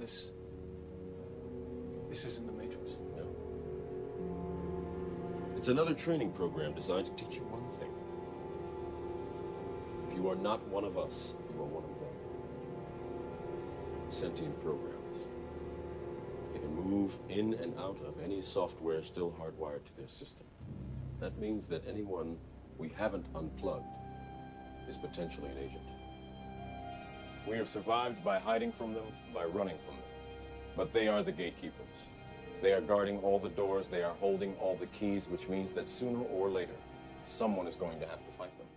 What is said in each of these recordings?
This. This isn't the Matrix. No. It's another training program designed to teach you one thing. If you are not one of us, you are one of them. Sentient programs. They can move in and out of any software still hardwired to their system. That means that anyone we haven't unplugged is potentially an agent. We have survived by hiding from them, by running from them. But they are the gatekeepers. They are guarding all the doors, they are holding all the keys, which means that sooner or later, someone is going to have to fight them.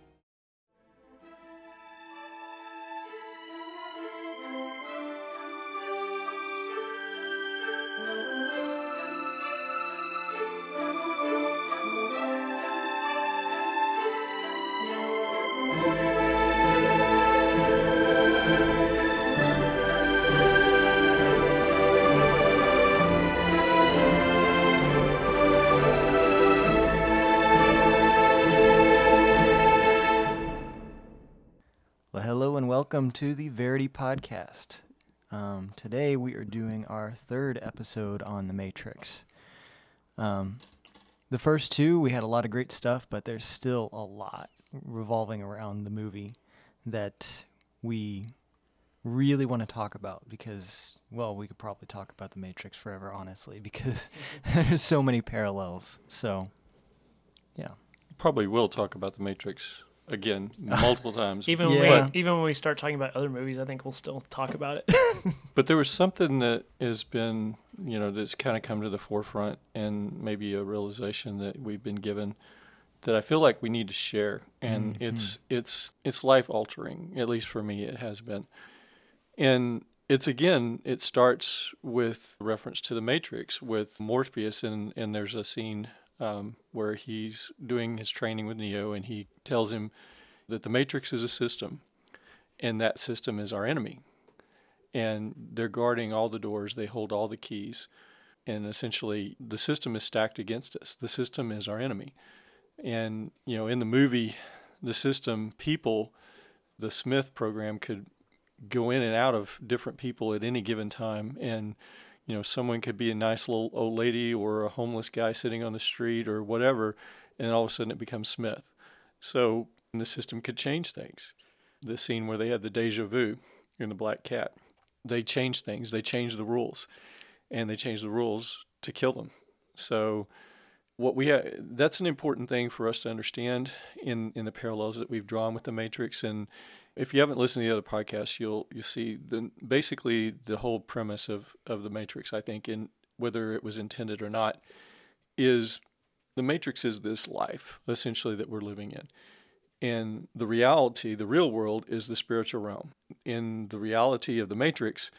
To the Verity Podcast. Um, today we are doing our third episode on The Matrix. Um, the first two, we had a lot of great stuff, but there's still a lot revolving around the movie that we really want to talk about because, well, we could probably talk about The Matrix forever, honestly, because there's so many parallels. So, yeah. probably will talk about the Matrix again multiple times. Even when Yeah. we even when we start talking about other movies, I think we'll still talk about it. But there was something that has been, you know, that's kind of come to the forefront, and maybe a realization that we've been given that I feel like we need to share, and mm-hmm. it's it's it's life altering. At least for me, it has been. And it's again, it starts with reference to the Matrix with Morpheus, and and there's a scene um, where he's doing his training with Neo, and he tells him that the Matrix is a system, and that system is our enemy. And they're guarding all the doors, they hold all the keys, and essentially the system is stacked against us. The system is our enemy. And, you know, in the movie, the system, people, the Smith program could go in and out of different people at any given time. And, you know, someone could be a nice little old lady or a homeless guy sitting on the street or whatever, and all of a sudden it becomes Smith. So the system could change things. The scene where they had the deja vu in the Black Cat, they changed things. They changed the rules, and they changed the rules to kill them. So what we ha- that's an important thing for us to understand in in the parallels that we've drawn with the Matrix. And if you haven't listened to the other podcasts, you'll you'll see the basically the whole premise of of the Matrix. I think, in whether it was intended or not, is the Matrix is this life essentially that we're living in. And the reality, the real world, is the spiritual realm. In the reality of the Matrix,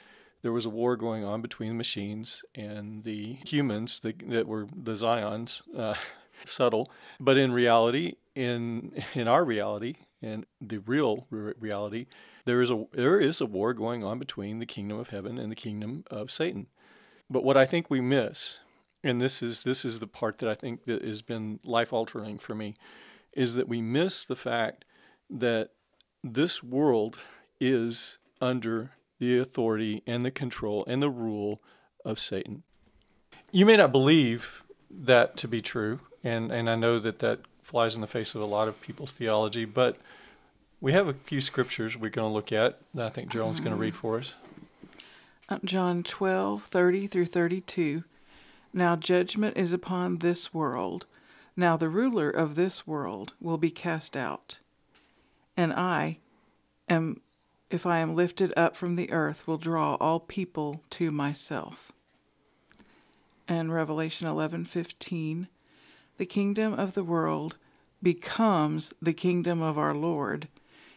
there was a war going on between the machines and the humans the, that were the Zions, uh, subtle. But in reality, in in our reality, and the real re- reality, there is a there is a war going on between the kingdom of heaven and the kingdom of Satan. But what I think we miss, and this is this is the part that I think that has been life altering for me, is that we miss the fact that this world is under the authority and the control and the rule of Satan. You may not believe that to be true, and, and I know that that flies in the face of a lot of people's theology, but we have a few scriptures we're going to look at that I think Gerald's going to read for us. Uh, John twelve thirty through 32. Now judgment is upon this world. Now the ruler of this world will be cast out. And I am, if I am lifted up from the earth, will draw all people to myself. And Revelation eleven fifteen. The kingdom of the world becomes the kingdom of our Lord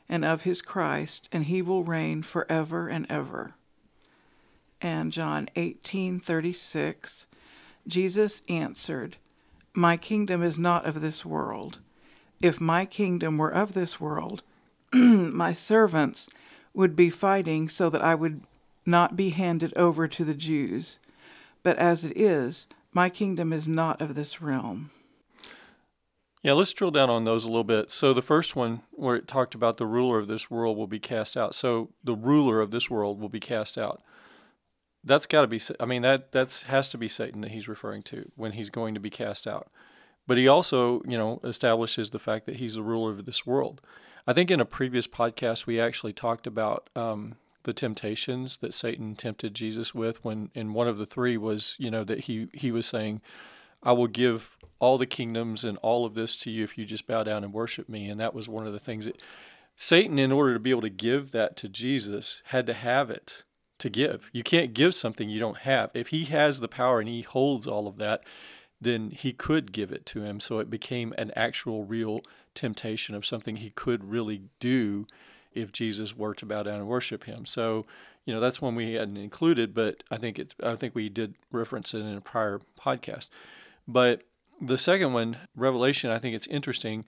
and of his Christ, and he will reign forever and ever. And John 18:36 Jesus answered My kingdom is not of this world. If my kingdom were of this world my servants would be fighting so that I would not be handed over to the Jews. But as it is my kingdom is not of this realm Yeah, let's drill down on those a little bit. So the first one where it talked about the ruler of this world will be cast out. So the ruler of this world will be cast out. that's got to be I mean, that that's has to be Satan that he's referring to when he's going to be cast out. But he also, you know, establishes the fact that he's the ruler of this world. I think in a previous podcast we actually talked about um, the temptations that Satan tempted Jesus with. When and one of the three was, you know, that he he was saying, "I will give all the kingdoms and all of this to you if you just bow down and worship me." And that was one of the things that Satan, in order to be able to give that to Jesus, had to have it to give. You can't give something you don't have. If he has the power and he holds all of that, then he could give it to him. So it became an actual, real temptation of something he could really do if Jesus were to bow down and worship him. So, you know, that's one we hadn't included, but I think it. I think we did reference it in a prior podcast. But the second one, Revelation, I think it's interesting.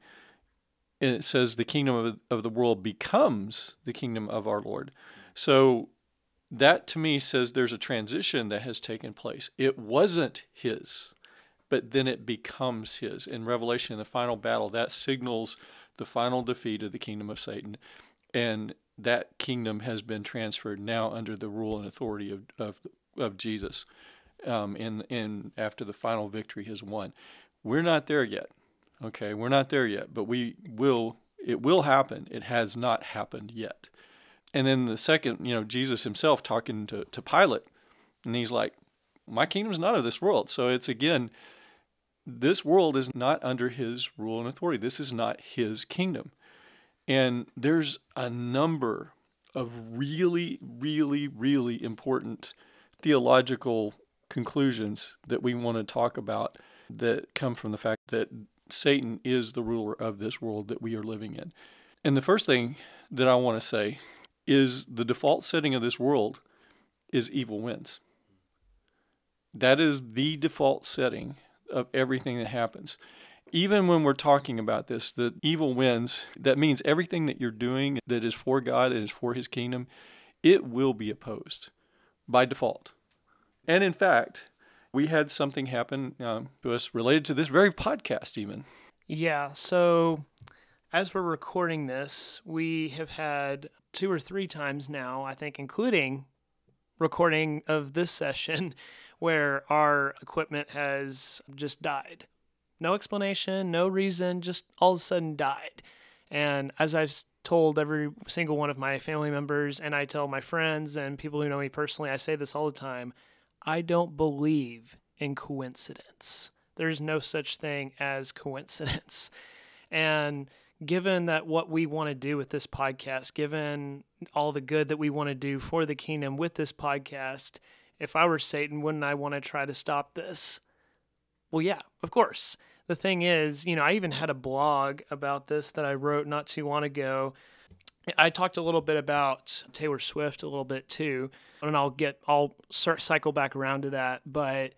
And it says the kingdom of, of the world becomes the kingdom of our Lord. So that to me says there's a transition that has taken place. It wasn't his, but then it becomes his. In Revelation, in the final battle, that signals the final defeat of the kingdom of Satan. And that kingdom has been transferred now under the rule and authority of, of, of Jesus. Um, in, and after the final victory has won. We're not there yet. Okay, we're not there yet, but we will, it will happen. It has not happened yet. And then the second, you know, Jesus himself talking to, to Pilate, and he's like, My kingdom's not of this world. So it's again, this world is not under his rule and authority. This is not his kingdom. And there's a number of really, really, really important theological conclusions that we want to talk about that come from the fact that Satan is the ruler of this world that we are living in. And the first thing that I want to say is the default setting of this world is evil wins. That is the default setting of everything that happens. Even when we're talking about this, the evil wins, that means everything that you're doing that is for God and is for his kingdom, it will be opposed by default. And in fact, we had something happen um, to us related to this very podcast, even. Yeah. So as we're recording this, we have had two or three times now, I think, including recording of this session, where our equipment has just died. No explanation, no reason, just all of a sudden died. And as I've told every single one of my family members, and I tell my friends and people who know me personally, I say this all the time I don't believe in coincidence. There's no such thing as coincidence. And given that what we want to do with this podcast, given all the good that we want to do for the kingdom with this podcast, if I were Satan, wouldn't I want to try to stop this? Well, yeah, of course. The thing is, you know, I even had a blog about this that I wrote not too long ago. I talked a little bit about Taylor Swift a little bit too, and I'll get I'll cycle back around to that. But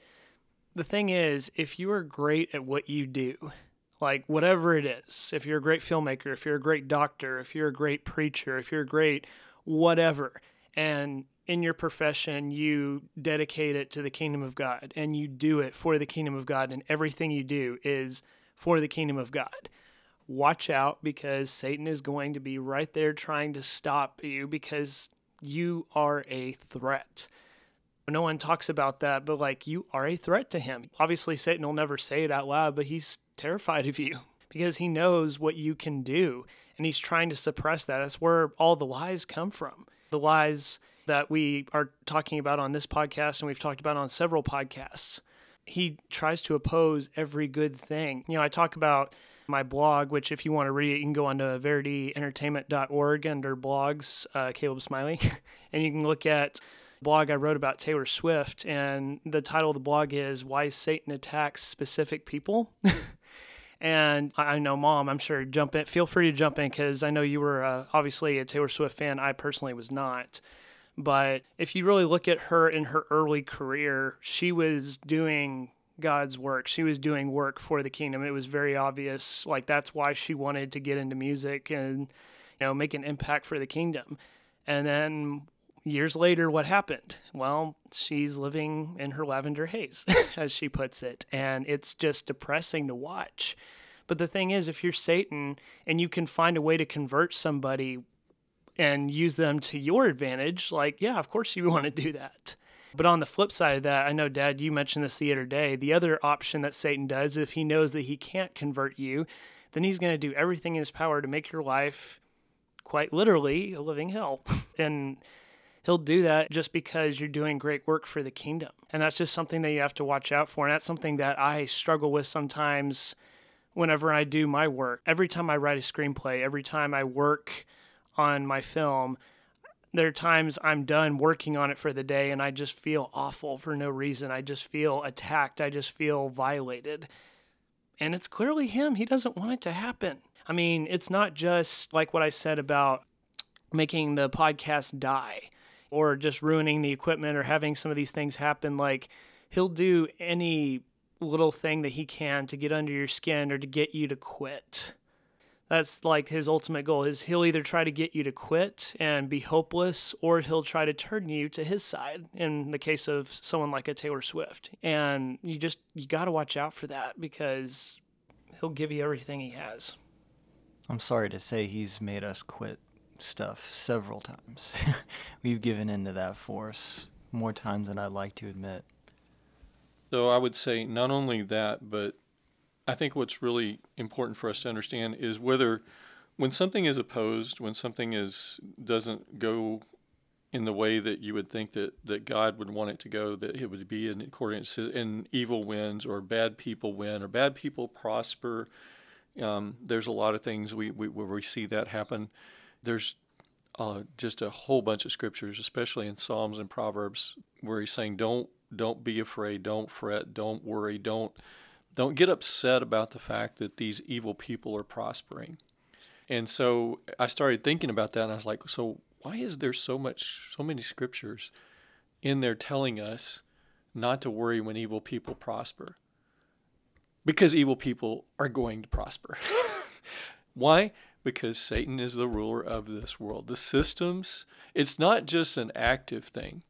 the thing is, if you are great at what you do, like whatever it is, if you're a great filmmaker, if you're a great doctor, if you're a great preacher, if you're a great whatever, and in your profession you dedicate it to the kingdom of God and you do it for the kingdom of God, and everything you do is for the kingdom of God. Watch out because Satan is going to be right there trying to stop you because you are a threat. No one talks about that, but like you are a threat to him. Obviously, Satan will never say it out loud, but he's terrified of you because he knows what you can do and he's trying to suppress that. That's where all the lies come from. The lies that we are talking about on this podcast and we've talked about on several podcasts. He tries to oppose every good thing. You know, I talk about my blog, which if you want to read it, you can go onto verityentertainment.org under blogs, uh, Caleb Smiley, and you can look at blog I wrote about Taylor Swift, and the title of the blog is "Why Satan Attacks Specific People." and I know, Mom, I'm sure jump in. Feel free to jump in because I know you were uh, obviously a Taylor Swift fan. I personally was not. But if you really look at her in her early career, she was doing God's work. She was doing work for the kingdom. It was very obvious. Like that's why she wanted to get into music and you know make an impact for the kingdom. And then years later, what happened? Well, she's living in her lavender haze, as she puts it. And it's just depressing to watch. But the thing is, if you're Satan and you can find a way to convert somebody and use them to your advantage, like, yeah, of course you want to do that. But on the flip side of that, I know, Dad, you mentioned this the other day. The other option that Satan does, if he knows that he can't convert you, then he's going to do everything in his power to make your life quite literally a living hell. and he'll do that just because you're doing great work for the kingdom. And that's just something that you have to watch out for. And that's something that I struggle with sometimes whenever I do my work. Every time I write a screenplay, every time I work on my film, there are times I'm done working on it for the day and I just feel awful for no reason. I just feel attacked. I just feel violated. And it's clearly him. He doesn't want it to happen. I mean, it's not just like what I said about making the podcast die or just ruining the equipment or having some of these things happen. Like, he'll do any little thing that he can to get under your skin or to get you to quit. That's like his ultimate goal is he'll either try to get you to quit and be hopeless or he'll try to turn you to his side in the case of someone like a Taylor Swift. And you just you got to watch out for that because he'll give you everything he has. I'm sorry to say he's made us quit stuff several times. We've given into that force more times than I'd like to admit. So I would say not only that, but I think what's really important for us to understand is whether when something is opposed, when something is doesn't go in the way that you would think that, that God would want it to go, that it would be in accordance and evil wins or bad people win or bad people prosper. Um, there's a lot of things we, we where we see that happen. There's uh, just a whole bunch of scriptures, especially in Psalms and Proverbs, where he's saying, "Don't don't be afraid, don't fret, don't worry, don't don't get upset about the fact that these evil people are prospering. And so I started thinking about that and I was like, so why is there so much so many scriptures in there telling us not to worry when evil people prosper? Because evil people are going to prosper. why? Because Satan is the ruler of this world. The systems, it's not just an active thing.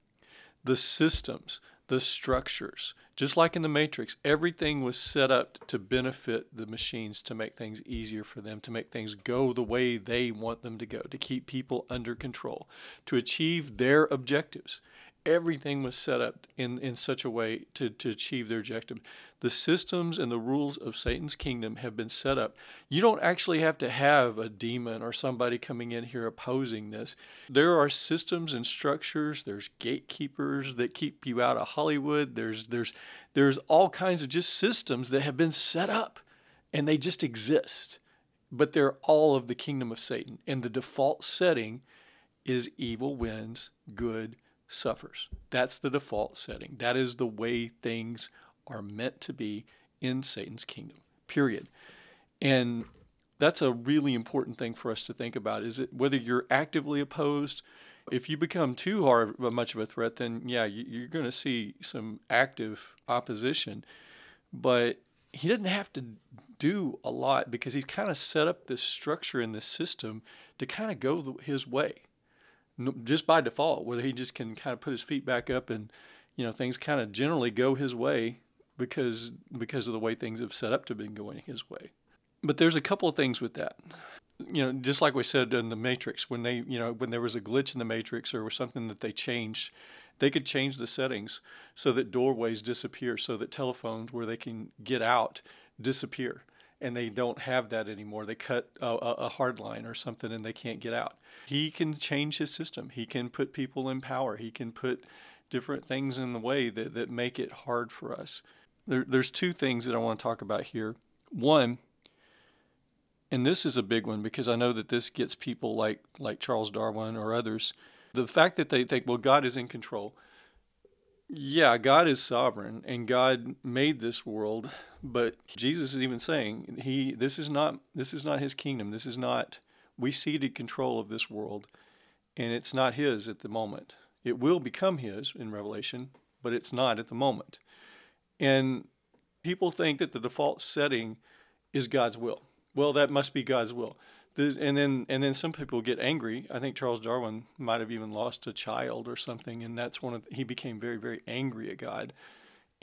The systems, the structures. Just like in the Matrix, everything was set up to benefit the machines to make things easier for them, to make things go the way they want them to go, to keep people under control, to achieve their objectives everything was set up in, in such a way to, to achieve their objective. The systems and the rules of Satan's kingdom have been set up. You don't actually have to have a demon or somebody coming in here opposing this. There are systems and structures, there's gatekeepers that keep you out of Hollywood. There's there's there's all kinds of just systems that have been set up and they just exist. But they're all of the kingdom of Satan. And the default setting is evil wins, good suffers. That's the default setting. That is the way things are meant to be in Satan's kingdom, period. And that's a really important thing for us to think about is it whether you're actively opposed if you become too hard much of a threat then yeah you, are going to see some active opposition but he doesn't have to do a lot because he's kind of set up this structure in this system to kind of go his way just by default, whether he just can kind of put his feet back up and you know things kind of generally go his way because because of the way things have set up to be going his way. But there's a couple of things with that. You know, just like we said in the Matrix, when they you know when there was a glitch in the Matrix or something that they changed, they could change the settings so that doorways disappear, so that telephones where they can get out disappear and they don't have that anymore. They cut a, a, hard line or something and they can't get out. He can change his system. He can put people in power. He can put different things in the way that, that make it hard for us. There, there's two things that I want to talk about here. One, and this is a big one because I know that this gets people like like Charles Darwin or others. The fact that they think, well, God is in control. Yeah, God is sovereign and God made this world, but Jesus is even saying he this is not this is not his kingdom. This is not we ceded control of this world and it's not his at the moment. It will become his in Revelation, but it's not at the moment. And people think that the default setting is God's will. Well, that must be God's will and then and then some people get angry. I think Charles Darwin might have even lost a child or something, and that's one of he became very very angry at God,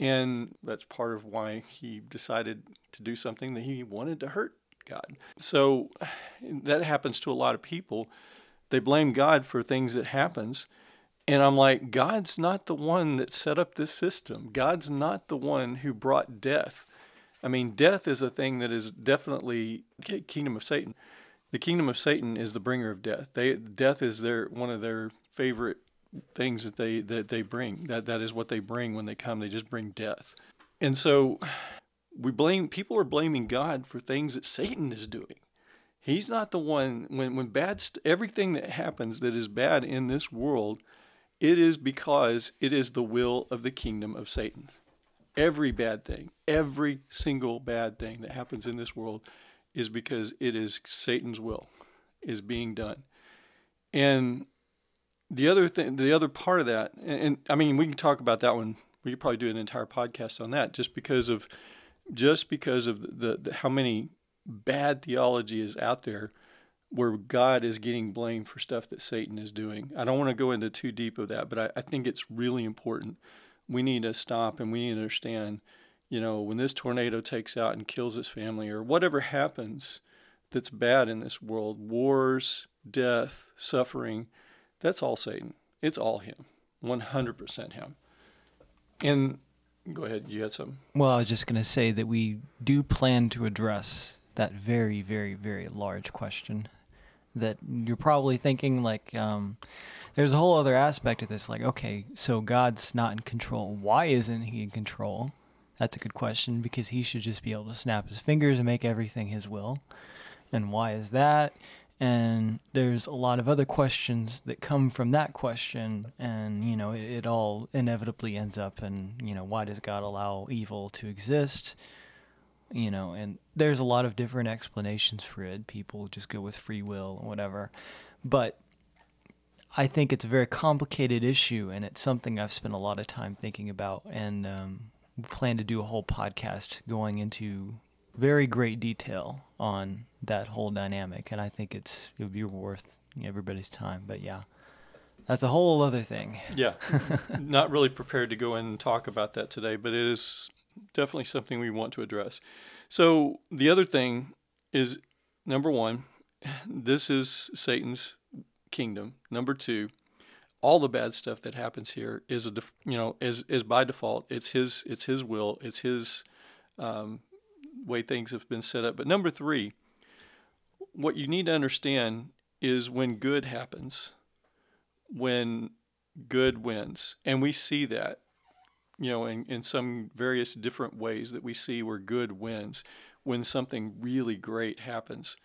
and that's part of why he decided to do something that he wanted to hurt God. So that happens to a lot of people. They blame God for things that happens, And I'm like, God's not the one that set up this system. God's not the one who brought death. I mean, death is a thing that is definitely kingdom of Satan. The kingdom of Satan is the bringer of death. They death is their one of their favorite things that they that they bring. That that is what they bring when they come. They just bring death. And so we blame people are blaming God for things that Satan is doing. He's not the one when when bad st- everything that happens that is bad in this world, it is because it is the will of the kingdom of Satan. Every bad thing, every single bad thing that happens in this world is because it is Satan's will is being done. And the other thing, the other part of that, and, and, I mean, we can talk about that one. We could probably do an entire podcast on that, just because of, just because of the, the how many bad theology is out there, where God is getting blamed for stuff that Satan is doing. I don't want to go into too deep of that, but I, I think it's really important. We need to stop and we need to understand, you know, when this tornado takes out and kills his family or whatever happens that's bad in this world, wars, death, suffering that's all Satan. It's all him. 100% him. And go ahead, you had some. Well, I was just going to say that we do plan to address that very, very, very large question that you're probably thinking like um, there's a whole other aspect of this like okay so god's not in control why isn't he in control that's a good question because he should just be able to snap his fingers and make everything his will and why is that and there's a lot of other questions that come from that question. And you know it, it, all inevitably ends up in you know why does god allow evil to exist? You know and there's a lot of different explanations for it. People just go with free will or whatever. But i think it's a very complicated issue and it's something i've spent a lot of time thinking about. And um, plan to do a whole podcast going into very great detail on that whole dynamic, and I think it's it would be worth everybody's time. But yeah, that's a whole other thing. Yeah, not really prepared to go in and talk about that today, but it is definitely something we want to address. So the other thing is number one, this is Satan's kingdom. Number two, all the bad stuff that happens here is a you know is is by default. It's his it's his will. It's his um, way things have been set up. But number three, what you need to understand is when good happens, when good wins. And we see that, you know, in, in some various different ways that we see where good wins, when something really great happens.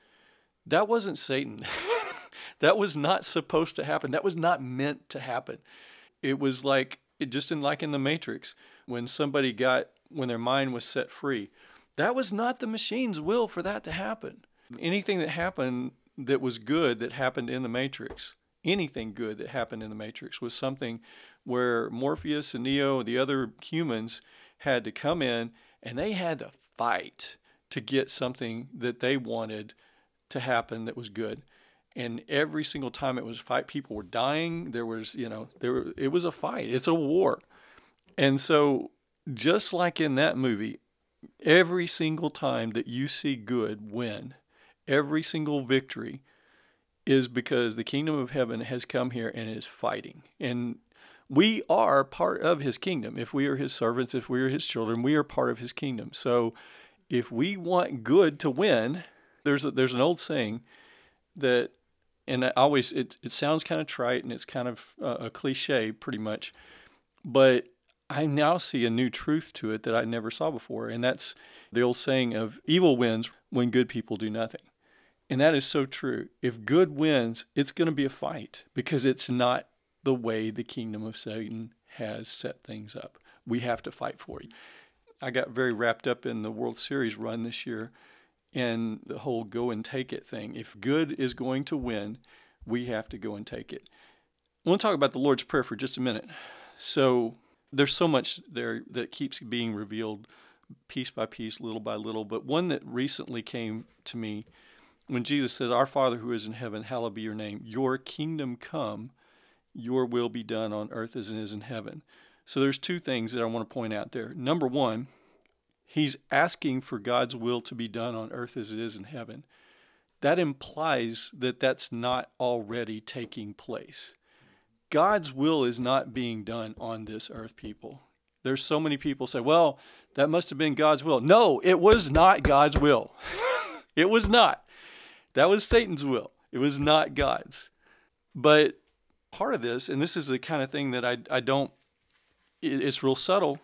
That wasn't Satan. that was not supposed to happen. That was not meant to happen. It was like, it just in like in the Matrix, when somebody got, when their mind was set free, that was not the machine's will for that to happen. Anything that happened that was good that happened in the Matrix, anything good that happened in the Matrix was something where Morpheus and Neo, and the other humans, had to come in and they had to fight to get something that they wanted to happen that was good. And every single time it was fight, people were dying. There was, you know, there it was a fight. It's a war. And so just like in that movie, every single time that you see good win, every single victory is because the kingdom of heaven has come here and is fighting. And we are part of his kingdom. If we are his servants, if we are his children, we are part of his kingdom. So if we want good to win, there's a, there's an old saying that and I always it it sounds kind of trite and it's kind of a, a cliche pretty much, but I now see a new truth to it that I never saw before. And that's the old saying of evil wins when good people do nothing. And that is so true. If good wins, it's going to be a fight because it's not the way the kingdom of Satan has set things up. We have to fight for it. I got very wrapped up in the World Series run this year and the whole go and take it thing. If good is going to win, we have to go and take it. I want to talk about the Lord's Prayer for just a minute. So, there's so much there that keeps being revealed piece by piece, little by little. But one that recently came to me when Jesus says, Our Father who is in heaven, hallowed be your name. Your kingdom come, your will be done on earth as it is in heaven. So there's two things that I want to point out there. Number one, he's asking for God's will to be done on earth as it is in heaven. That implies that that's not already taking place God's will is not being done on this earth, people. There's so many people say, well, that must have been God's will. No, it was not God's will. it was not. That was Satan's will. It was not God's. But part of this, and this is the kind of thing that I, I don't, it's real subtle,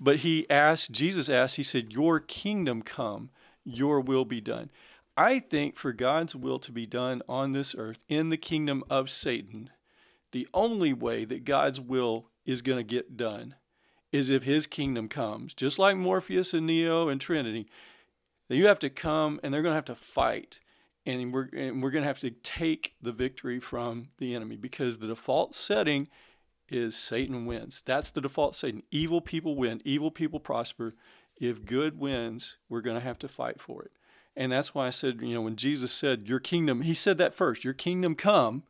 but he asked, Jesus asked, he said, Your kingdom come, your will be done. I think for God's will to be done on this earth in the kingdom of Satan, the only way that God's will is going to get done is if his kingdom comes. Just like Morpheus and Neo and Trinity, you have to come and they're going to have to fight. And we're, and we're going to have to take the victory from the enemy because the default setting is Satan wins. That's the default setting. Evil people win, evil people prosper. If good wins, we're going to have to fight for it. And that's why I said, you know, when Jesus said, Your kingdom, he said that first, Your kingdom come.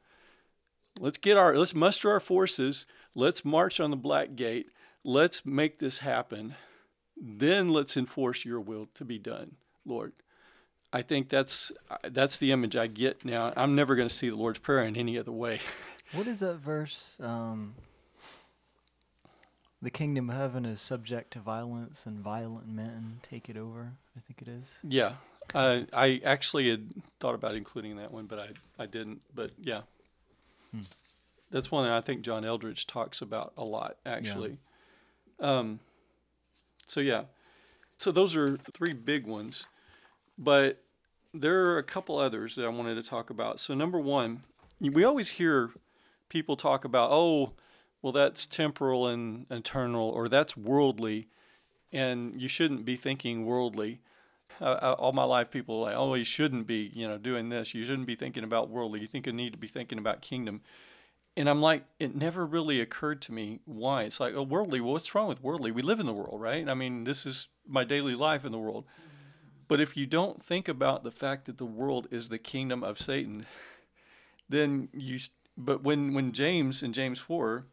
Let's get our, let's muster our forces. Let's march on the black gate. Let's make this happen. Then let's enforce your will to be done, Lord. I think that's that's the image I get now. I'm never going to see the Lord's Prayer in any other way. What is that verse? Um, the kingdom of heaven is subject to violence, and violent men take it over. I think it is. Yeah, uh, I actually had thought about including that one, but I I didn't. But yeah, hmm. that's one that I think John Eldredge talks about a lot, actually. Yeah. Um, so yeah, so those are three big ones, but there are a couple others that I wanted to talk about. So number one, we always hear people talk about, oh, well, that's temporal and eternal, or that's worldly, and you shouldn't be thinking worldly. Uh, all my life, people like, oh, you shouldn't be, you know, doing this. You shouldn't be thinking about worldly. You think you need to be thinking about kingdom. And I'm like, it never really occurred to me why. It's like, oh, worldly. Well, what's wrong with worldly? We live in the world, right? I mean, this is my daily life in the world. But if you don't think about the fact that the world is the kingdom of Satan, then you but when when James in James 4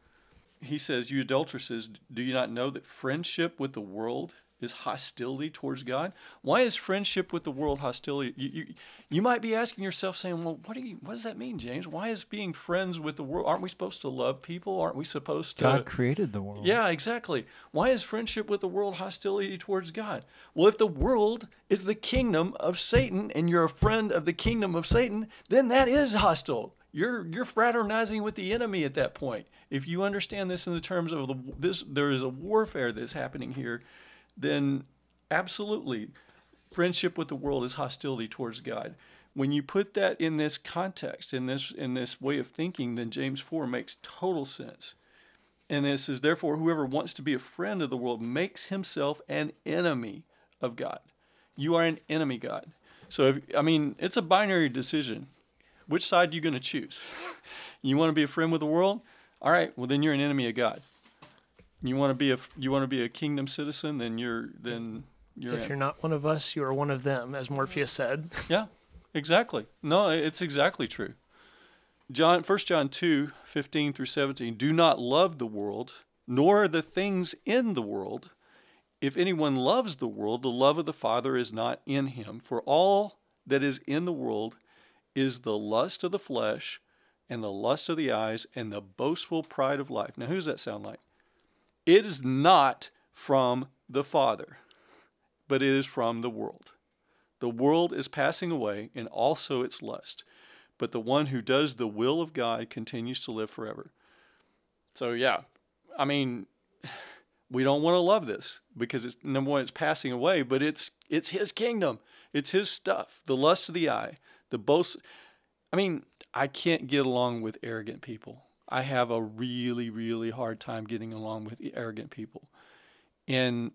he says you adulteresses do you not know that friendship with the world is hostility towards God? Why is friendship with the world hostility? You, you, you might be asking yourself, saying, "Well, what do you, what does that mean, James? Why is being friends with the world? Aren't we supposed to love people? Aren't we supposed to?" God created the world. Yeah, exactly. Why is friendship with the world hostility towards God? Well, if the world is the kingdom of Satan and you're a friend of the kingdom of Satan, then that is hostile. You're you're fraternizing with the enemy at that point. If you understand this in the terms of the, this, there is a warfare that's happening here then absolutely friendship with the world is hostility towards God. When you put that in this context, in this in this way of thinking, then James 4 makes total sense. And it says, therefore, whoever wants to be a friend of the world makes himself an enemy of God. You are an enemy God. So, if, I mean, it's a binary decision. Which side are you going to choose? you want to be a friend with the world? All right, well, then you're an enemy of God you want to be a you want to be a kingdom citizen, then you're then you're. If in. you're not one of us, you are one of them, as Morpheus said. Yeah, exactly. No, it's exactly true. John, 1 John 2, 15 through 17. Do not love the world, nor the things in the world. If anyone loves the world, the love of the Father is not in him. For all that is in the world is the lust of the flesh, and the lust of the eyes, and the boastful pride of life. Now, who does that sound like? It is not from the Father, but it is from the world. The world is passing away and also its lust, but the one who does the will of God continues to live forever. So, yeah, I mean, we don't want to love this because it's number one, it's passing away, but it's it's his kingdom. It's his stuff. The lust of the eye, the boast. I mean, I can't get along with arrogant people. I have a really, really hard time getting along with arrogant people. And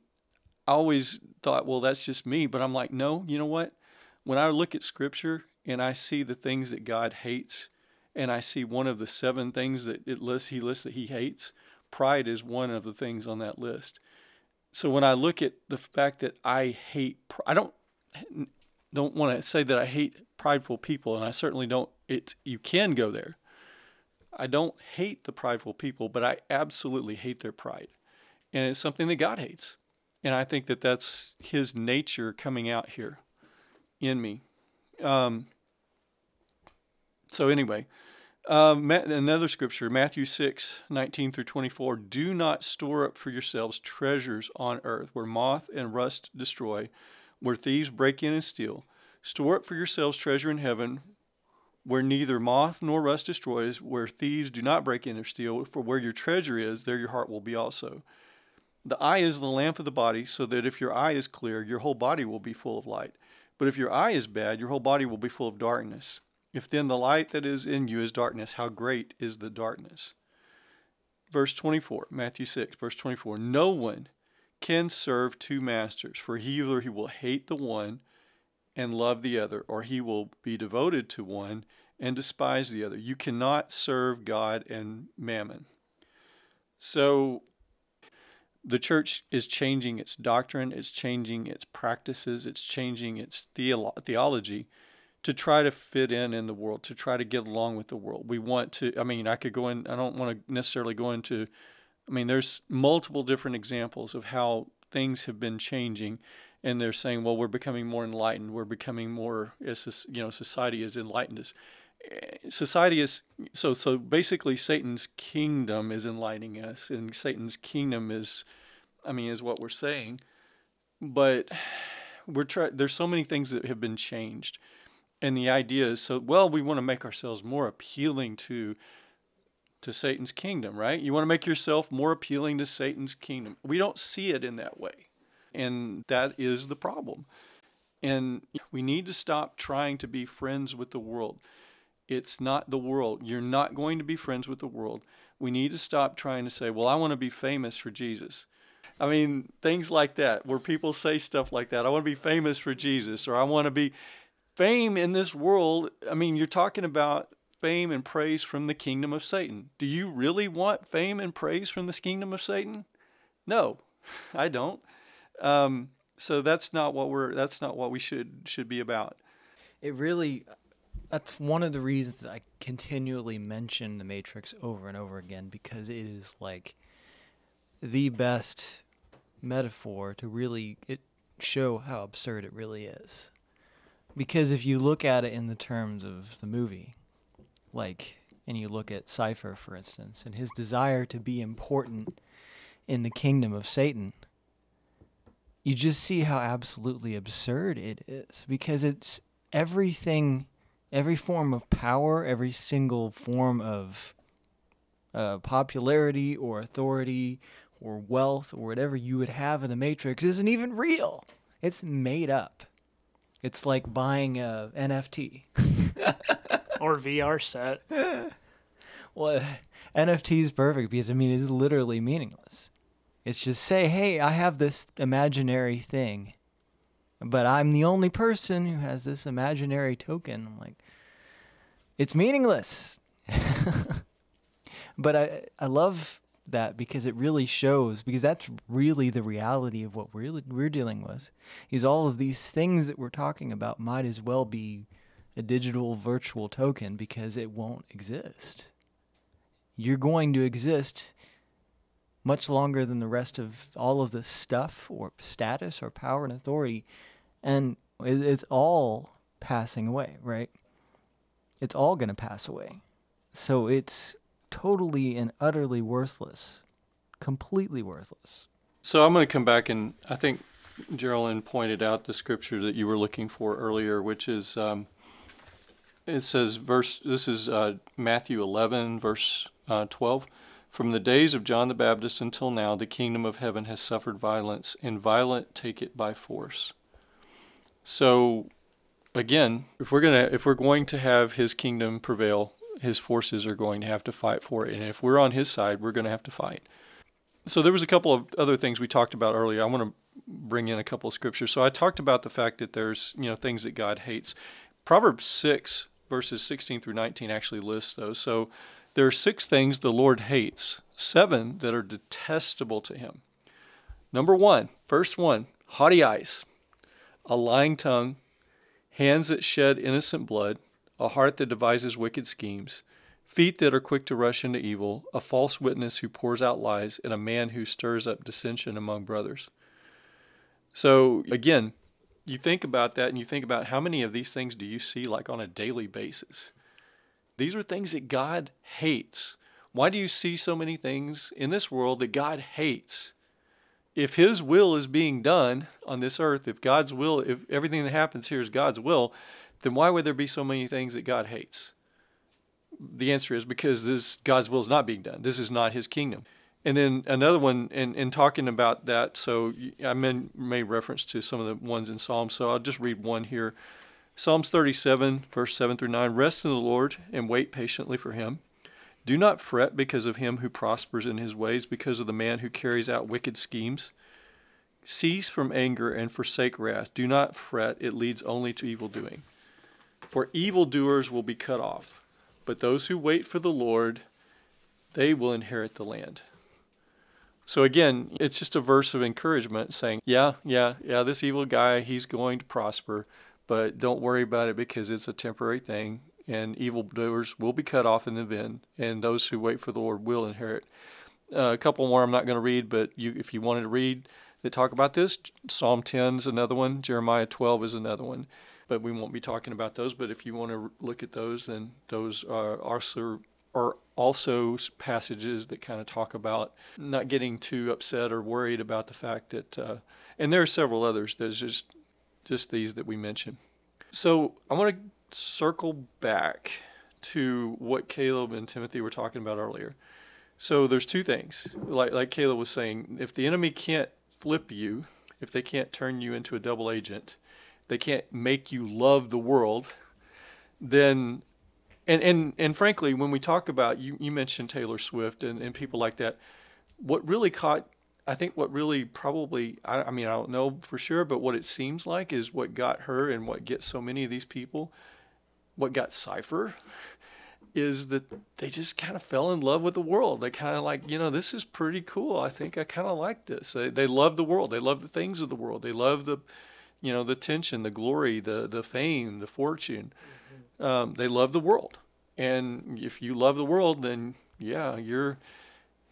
I always thought, well, that's just me. But I'm like, no, you know what? When I look at scripture and I see the things that God hates, and I see one of the seven things that it lists, he lists that he hates, pride is one of the things on that list. So when I look at the fact that I hate, I don't don't want to say that I hate prideful people, and I certainly don't. It you can go there, I don't hate the prideful people, but I absolutely hate their pride. And it's something that God hates. And I think that that's his nature coming out here in me. Um, so, anyway, Um, another scripture, Matthew 6, 19 through 24. Do not store up for yourselves treasures on earth where moth and rust destroy, where thieves break in and steal. Store up for yourselves treasure in heaven where neither moth nor rust destroys, where thieves do not break in or steal. For where your treasure is, there your heart will be also. The eye is the lamp of the body, so that if your eye is clear, your whole body will be full of light. But if your eye is bad, your whole body will be full of darkness. If then the light that is in you is darkness, how great is the darkness? Verse 24, Matthew 6, verse 24. No one can serve two masters, for he either he will hate the one and love the other, or he will be devoted to one and despise the other. You cannot serve God and mammon. So the church is changing its doctrine, it's changing its practices, it's changing its theolo- theology to try to fit in in the world, to try to get along with the world. We want to, I mean, I could go in, I don't want to necessarily go into, I mean, there's multiple different examples of how things have been changing. And they're saying, well, we're becoming more enlightened. We're becoming more, as you know, society is enlightened us. Eh, society is so so. Basically, Satan's kingdom is enlightening us, and Satan's kingdom is, I mean, is what we're saying. But we're try. There's so many things that have been changed and the idea is so well we want to make ourselves more appealing to to Satan's kingdom, right? You want to make yourself more appealing to Satan's kingdom. We don't see it in that way. And that is the problem. And we need to stop trying to be friends with the world. It's not the world. You're not going to be friends with the world. We need to stop trying to say, well, I want to be famous for Jesus. I mean, things like that, where people say stuff like that. I want to be famous for Jesus, or I want to be fame in this world, I mean, you're talking about fame and praise from the kingdom of Satan. Do you really want fame and praise from the kingdom of Satan? No, I don't. Um, so that's not what we're that's not what we should should be about. It really that's one of the reasons I continually mention the Matrix over and over again because it is like the best metaphor to really it show how absurd it really is. Because if you look at it in the terms of the movie, like, and you look at Cypher, for instance, and his desire to be important in the kingdom of Satan, you just see how absolutely absurd it is. Because it's everything, every form of power, every single form of uh, popularity or authority or wealth or whatever you would have in the Matrix isn't even real. It's made up. It's like buying a NFT. or VR set. well, NFT is perfect because I mean it is literally meaningless. It's just say, "Hey, I have this imaginary thing, but I'm the only person who has this imaginary token." I'm like, it's meaningless. but I I love that because it really shows because that's really the reality of what we're we're dealing with. Is all of these things that we're talking about might as well be a digital virtual token because it won't exist. You're going to exist much longer than the rest of all of the stuff or status or power and authority and it's all passing away, right? It's all going to pass away. So it's totally and utterly worthless, completely worthless. So I'm going to come back and I think Geraldine pointed out the scripture that you were looking for earlier, which is um, it says verse. This is uh, Matthew 11, verse uh, 12. From the days of John the Baptist until now, the kingdom of heaven has suffered violence, and violent take it by force. So, again, if we're gonna if we're going to have His kingdom prevail, his forces are going to have to fight for it. And if we're on his side, we're going to have to fight. So there was a couple of other things we talked about earlier. I want to bring in a couple of scriptures. So I talked about the fact that there's, you know, things that God hates. Proverbs 6 verses 16 through 19 actually lists those. So there are six things the Lord hates, seven that are detestable to him. Number one, first one, haughty eyes, a lying tongue, hands that shed innocent blood, a heart that devises wicked schemes, feet that are quick to rush into evil, a false witness who pours out lies, and a man who stirs up dissension among brothers. So, again, you think about that and you think about how many of these things do you see like on a daily basis? These are things that God hates. Why do you see so many things in this world that God hates? If His will is being done on this earth, if God's will, if everything that happens here is God's will, then why would there be so many things that God hates? The answer is because this God's will is not being done. This is not His kingdom. And then another one, in, in talking about that, so I may, made reference to some of the ones in Psalms, so I'll just read one here. Psalms 37, verse 7 through 9 Rest in the Lord and wait patiently for him. Do not fret because of him who prospers in his ways, because of the man who carries out wicked schemes. Cease from anger and forsake wrath. Do not fret, it leads only to evil doing. For evildoers will be cut off, but those who wait for the Lord, they will inherit the land. So again, it's just a verse of encouragement saying, yeah, yeah, yeah, this evil guy, he's going to prosper, but don't worry about it because it's a temporary thing and evildoers will be cut off in the end, and those who wait for the Lord will inherit. Uh, a couple more I'm not going to read, but you, if you wanted to read that talk about this, Psalm 10 is another one, Jeremiah 12 is another one, but we won't be talking about those. But if you want to look at those, then those are also are also passages that kind of talk about not getting too upset or worried about the fact that, uh, and there are several others. There's just just these that we mentioned. So I want to circle back to what Caleb and Timothy were talking about earlier. So there's two things, like like Caleb was saying, if the enemy can't flip you, if they can't turn you into a double agent, they can't make you love the world, then and and and frankly, when we talk about you, you mentioned Taylor Swift and, and people like that. What really caught, I think, what really probably, I, I mean, I don't know for sure, but what it seems like is what got her and what gets so many of these people, what got Cypher, is that they just kind of fell in love with the world. They kind of like, you know, this is pretty cool. I think I kind of like this. They, they love the world. They love the things of the world. They love the, you know, the tension, the glory, the the fame, the fortune. Um, they love the world, and if you love the world, then yeah, you're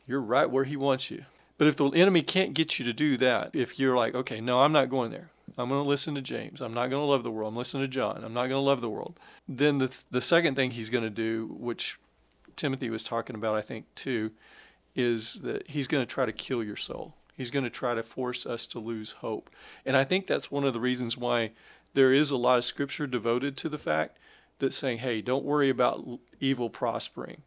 you're right where he wants you. But if the enemy can't get you to do that, if you're like, okay, no, I'm not going there. I'm going to listen to James. I'm not going to love the world. I'm listening to John. I'm not going to love the world. Then the the second thing he's going to do, which Timothy was talking about, I think too, is that he's going to try to kill your soul. He's going to try to force us to lose hope. And I think that's one of the reasons why there is a lot of scripture devoted to the fact that saying, hey, don't worry about evil prospering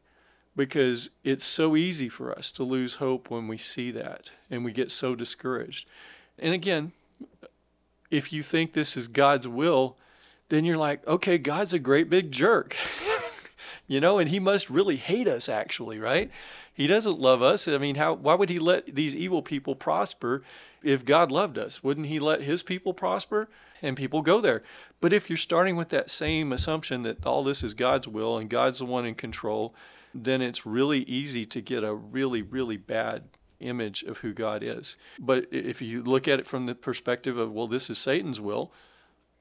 because it's so easy for us to lose hope when we see that and we get so discouraged. And again, if you think this is God's will, then you're like, okay, God's a great big jerk. you know, and he must really hate us actually, right? He doesn't love us. I mean, how why would he let these evil people prosper if God loved us? Wouldn't he let his people prosper? and people go there. But if you're starting with that same assumption that all this is God's will and God's the one in control, then it's really easy to get a really, really bad image of who God is. But if you look at it from the perspective of, well, this is Satan's will,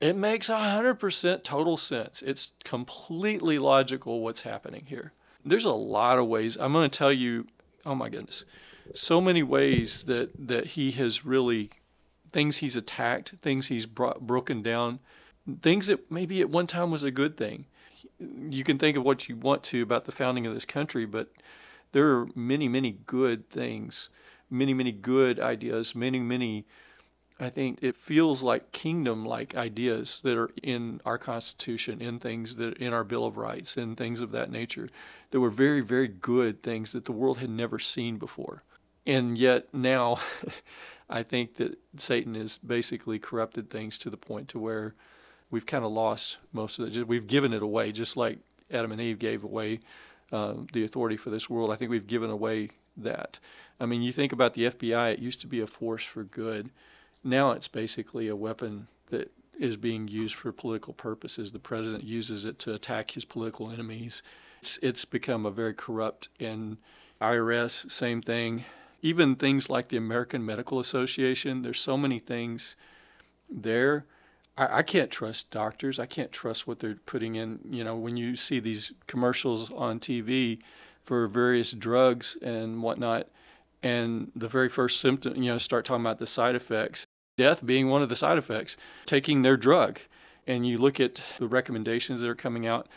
it makes 100% total sense. It's completely logical what's happening here. There's a lot of ways. I'm going to tell you, oh my goodness, so many ways that, that he has really things he's attacked, things he's brought, broken down, things that maybe at one time was a good thing. You can think of what you want to about the founding of this country, but there are many, many good things, many, many good ideas, many, many. I think it feels like kingdom like ideas that are in our Constitution, in things that in our Bill of Rights, and things of that nature that were very, very good things that the world had never seen before. And yet now I think that Satan has basically corrupted things to the point to where we've kind of lost most of it. We've given it away, just like Adam and Eve gave away uh, the authority for this world. I think we've given away that. I mean, you think about the FBI, it used to be a force for good. Now it's basically a weapon that is being used for political purposes. The president uses it to attack his political enemies. It's, it's become a very corrupt and IRS, same thing even things like the American Medical Association, there's so many things there. I, I, can't trust doctors. I can't trust what they're putting in. You know, when you see these commercials on TV for various drugs and whatnot, and the very first symptom, you know, start talking about the side effects, death being one of the side effects, taking their drug. And you look at the recommendations that are coming out,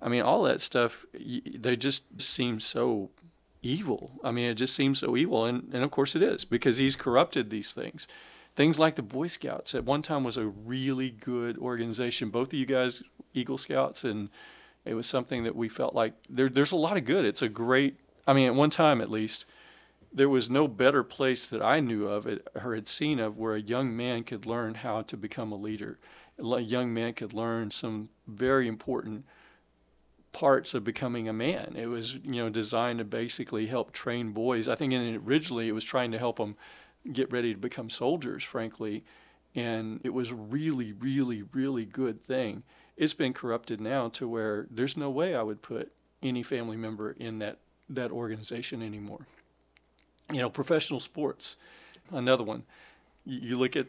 I mean, all that stuff, they just seem so evil. I mean, it just seems so evil. And, and of course it is because he's corrupted these things. Things like the Boy Scouts at one time was a really good organization. Both of you guys, Eagle Scouts, and it was something that we felt like there, there's a lot of good. It's a great, I mean, at one time at least, there was no better place that I knew of or had seen of where a young man could learn how to become a leader. A young man could learn some very important parts of becoming a man. It was, you know, designed to basically help train boys. I think in, originally it was trying to help them get ready to become soldiers, frankly. And it was really, really, really good thing. It's been corrupted now to where there's no way I would put any family member in that, that organization anymore. You know, professional sports, another one. You, look at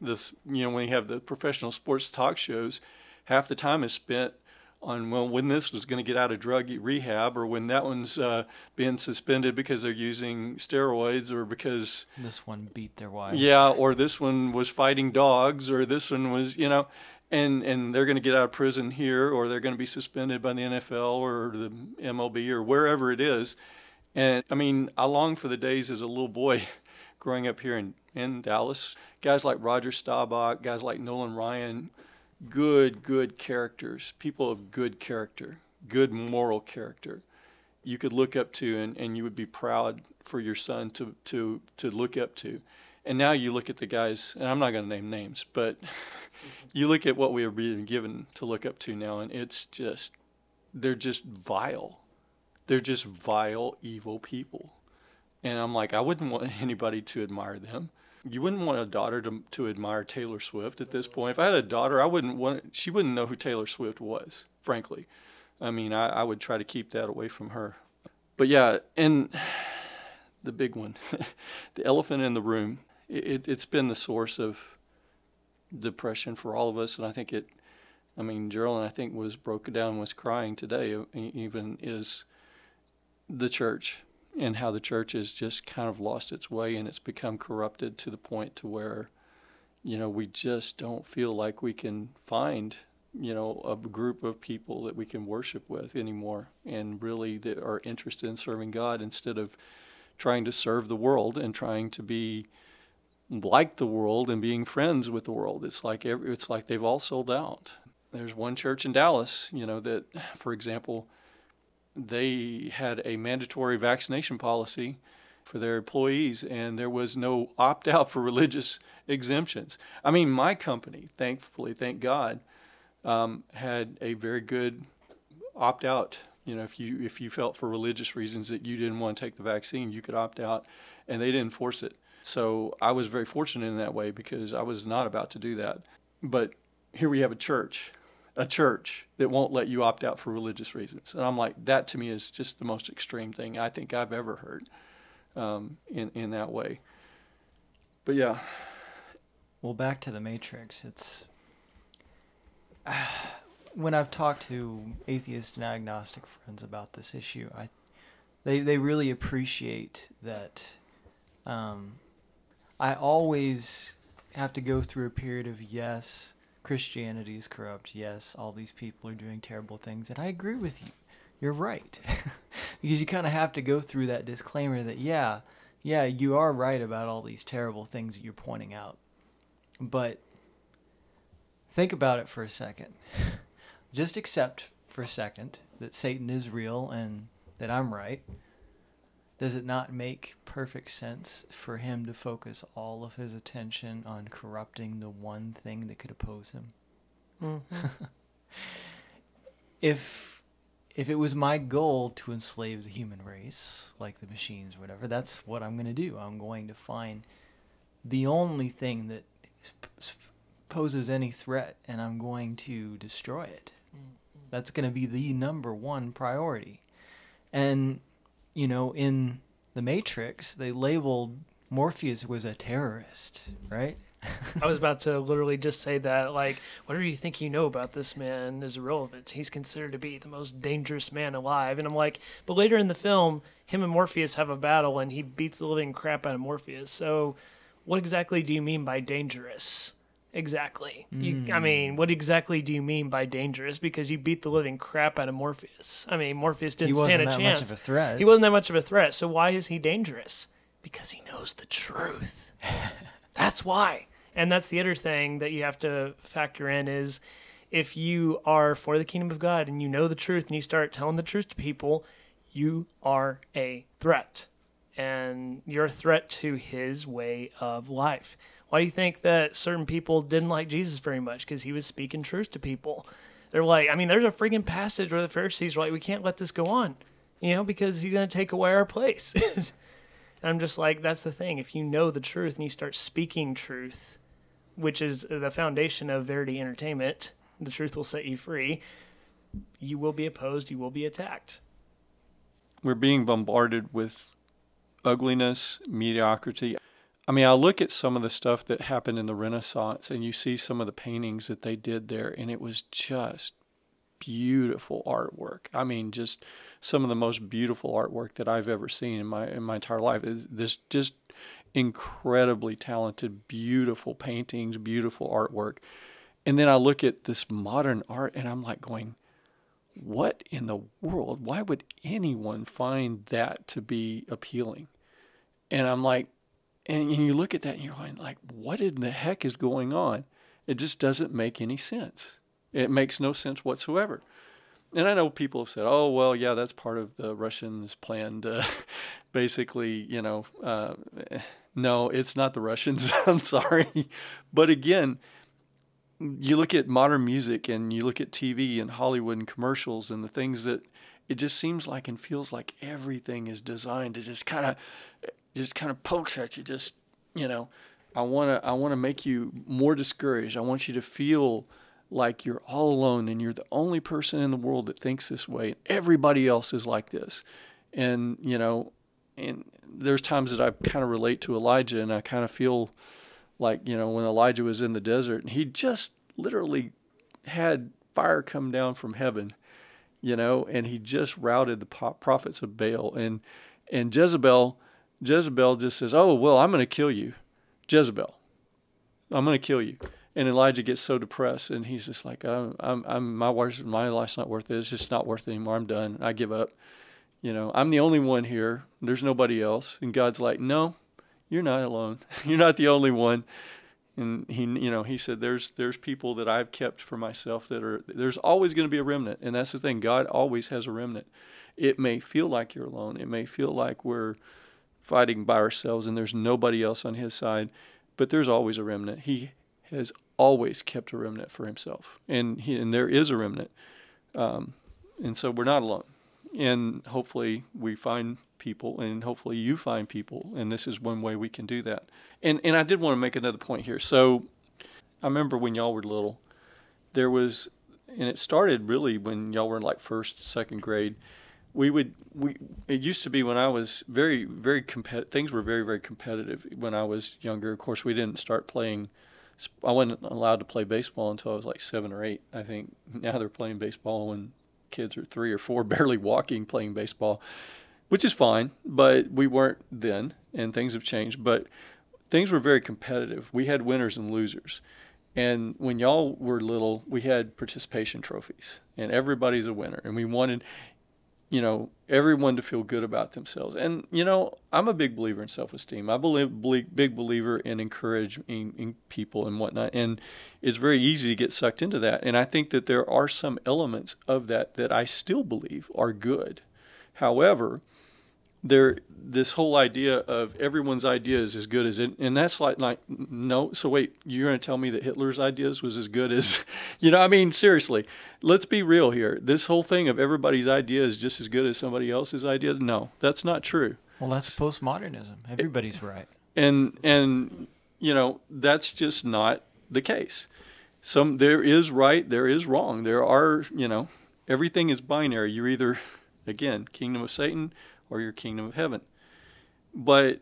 the, you know, when you have the professional sports talk shows, half the time is spent on well when this was going to get out of drug rehab or when that one's uh, being suspended because they're using steroids or because this one beat their wife. Yeah, or this one was fighting dogs or this one was you know, and and they're going to get out of prison here or they're going to be suspended by the NFL or the MLB or wherever it is. And I mean, I long for the days as a little boy growing up here in, in Dallas. Guys like Roger Staubach, guys like Nolan Ryan, good, good characters, people of good character, good moral character, you could look up to and, and you would be proud for your son to, to, to look up to. And now you look at the guys, and I'm not going to name names, but you look at what we are being given to look up to now, and it's just, they're just vile. They're just vile, evil people. And I'm like, I wouldn't want anybody to admire them you wouldn't want a daughter to, to admire Taylor Swift at this point. If I had a daughter, I wouldn't want, she wouldn't know who Taylor Swift was, frankly. I mean, I, I would try to keep that away from her. But yeah, and the big one, the elephant in the room, it, it's been the source of depression for all of us. And I think it, I mean, Geraldine, I think, was broken down, was crying today, even is the church and how the church has just kind of lost its way and it's become corrupted to the point to where you know we just don't feel like we can find you know a group of people that we can worship with anymore and really that are interested in serving God instead of trying to serve the world and trying to be like the world and being friends with the world. It's like every, it's like they've all sold out. There's one church in Dallas you know that for example they had a mandatory vaccination policy for their employees, and there was no opt out for religious exemptions. I mean, my company, thankfully, thank God, um, had a very good opt out. You know, if you if you felt for religious reasons that you didn't want to take the vaccine, you could opt out, and they didn't force it. So I was very fortunate in that way because I was not about to do that. But here we have a church a church that won't let you opt out for religious reasons. And I'm like, that to me is just the most extreme thing I think I've ever heard um, in, in that way. But yeah. Well, back to the Matrix. It's. when I've talked to atheist and agnostic friends about this issue, I, they, they really appreciate that um, I always have to go through a period of yes Christianity is corrupt. Yes, all these people are doing terrible things. And I agree with you. You're right. because you kind of have to go through that disclaimer that, yeah, yeah, you are right about all these terrible things that you're pointing out. But think about it for a second. Just accept for a second that Satan is real and that I'm right does it not make perfect sense for him to focus all of his attention on corrupting the one thing that could oppose him? Mm-hmm. if if it was my goal to enslave the human race, like the machines or whatever, that's what I'm going to do. I'm going to find the only thing that poses any threat, and I'm going to destroy it. Mm-hmm. That's going to be the number one priority. And you know, in the Matrix, they labeled Morpheus was a terrorist, right? I was about to literally just say that. Like, whatever you think you know about this man is irrelevant. He's considered to be the most dangerous man alive. And I'm like, but later in the film, him and Morpheus have a battle and he beats the living crap out of Morpheus. So, what exactly do you mean by dangerous? Exactly? You, I hmm. mean, what exactly do you mean by dangerous? Because you beat the living crap out of Morpheus. I mean, Morpheus didn't he wasn't stand a that chance. much of a threat. He wasn't that much of a threat. So why is he dangerous? Because he knows the truth. that's why. And that's the other thing that you have to factor in is if you are for the kingdom of God and you know the truth and you start telling the truth to people, you are a threat. And you're a threat to his way of life. Why do you think that certain people didn't like Jesus very much? Because he was speaking truth to people. They're like, I mean, there's a freaking passage where the Pharisees were like, we can't let this go on, you know, because he's going to take away our place. and I'm just like, that's the thing. If you know the truth and you start speaking truth, which is the foundation of Verity Entertainment, the truth will set you free, you will be opposed, you will be attacked. we're being bombarded with ugliness, mediocrity. I mean, I look at some of the stuff that happened in the Renaissance and you see some of the paintings that they did there, and it was just beautiful artwork. I mean, just some of the most beautiful artwork that I've ever seen in my in my entire life. Is This just incredibly talented, beautiful paintings, beautiful artwork. And then I look at this modern art and I'm like going, what in the world? Why would anyone find that to be appealing? And I'm like, and you look at that and you're going, like, what in the heck is going on? It just doesn't make any sense. It makes no sense whatsoever. And I know people have said, oh, well, yeah, that's part of the Russians' plan to basically, you know, uh, no, it's not the Russians. I'm sorry. But again, you look at modern music and you look at TV and Hollywood and commercials and the things that it just seems like and feels like everything is designed to just kind of just kind of pokes at you just you know I want to I want to make you more discouraged. I want you to feel like you're all alone and you're the only person in the world that thinks this way and everybody else is like this. And you know and there's times that I kind of relate to Elijah and I kind of feel like you know when Elijah was in the desert and he just literally had fire come down from heaven, you know, and he just routed the prophets of Baal and and Jezebel Jezebel just says, "Oh well, I'm going to kill you, Jezebel. I'm going to kill you." And Elijah gets so depressed, and he's just like, "I'm, I'm, I'm my my life's not worth it. It's just not worth it anymore. I'm done. I give up. You know, I'm the only one here. There's nobody else." And God's like, "No, you're not alone. You're not the only one." And he, you know, he said, "There's, there's people that I've kept for myself that are. There's always going to be a remnant, and that's the thing. God always has a remnant. It may feel like you're alone. It may feel like we're fighting by ourselves and there's nobody else on his side, but there's always a remnant. He has always kept a remnant for himself, and he, and there is a remnant, um, and so we're not alone. And hopefully we find people, and hopefully you find people, and this is one way we can do that. And and I did want to make another point here. So I remember when y'all were little, there was, and it started really when y'all were in like first, second grade we would we it used to be when I was very very compet things were very very competitive when I was younger. Of course, we didn't start playing. I wasn't allowed to play baseball until I was like seven or eight. I think now they're playing baseball when kids are three or four, barely walking, playing baseball, which is fine. But we weren't then, and things have changed. But things were very competitive. We had winners and losers. And when y'all were little, we had participation trophies, and everybody's a winner. And we wanted, you know, everyone to feel good about themselves. And, you know, I'm a big believer in self esteem. I believe, big believer in encouraging in people and whatnot. And it's very easy to get sucked into that. And I think that there are some elements of that that I still believe are good. However, there this whole idea of everyone's idea is as good as it and that's like like no so wait you're going to tell me that hitler's ideas was as good as you know i mean seriously let's be real here. This whole thing of everybody's idea is just as good as somebody else's idea no that's not true. Well, that's postmodernism. Everybody's right. and and you know that's just not the case. Some there is right there is wrong. There are you know everything is binary. You're either again kingdom of satan or your kingdom of heaven but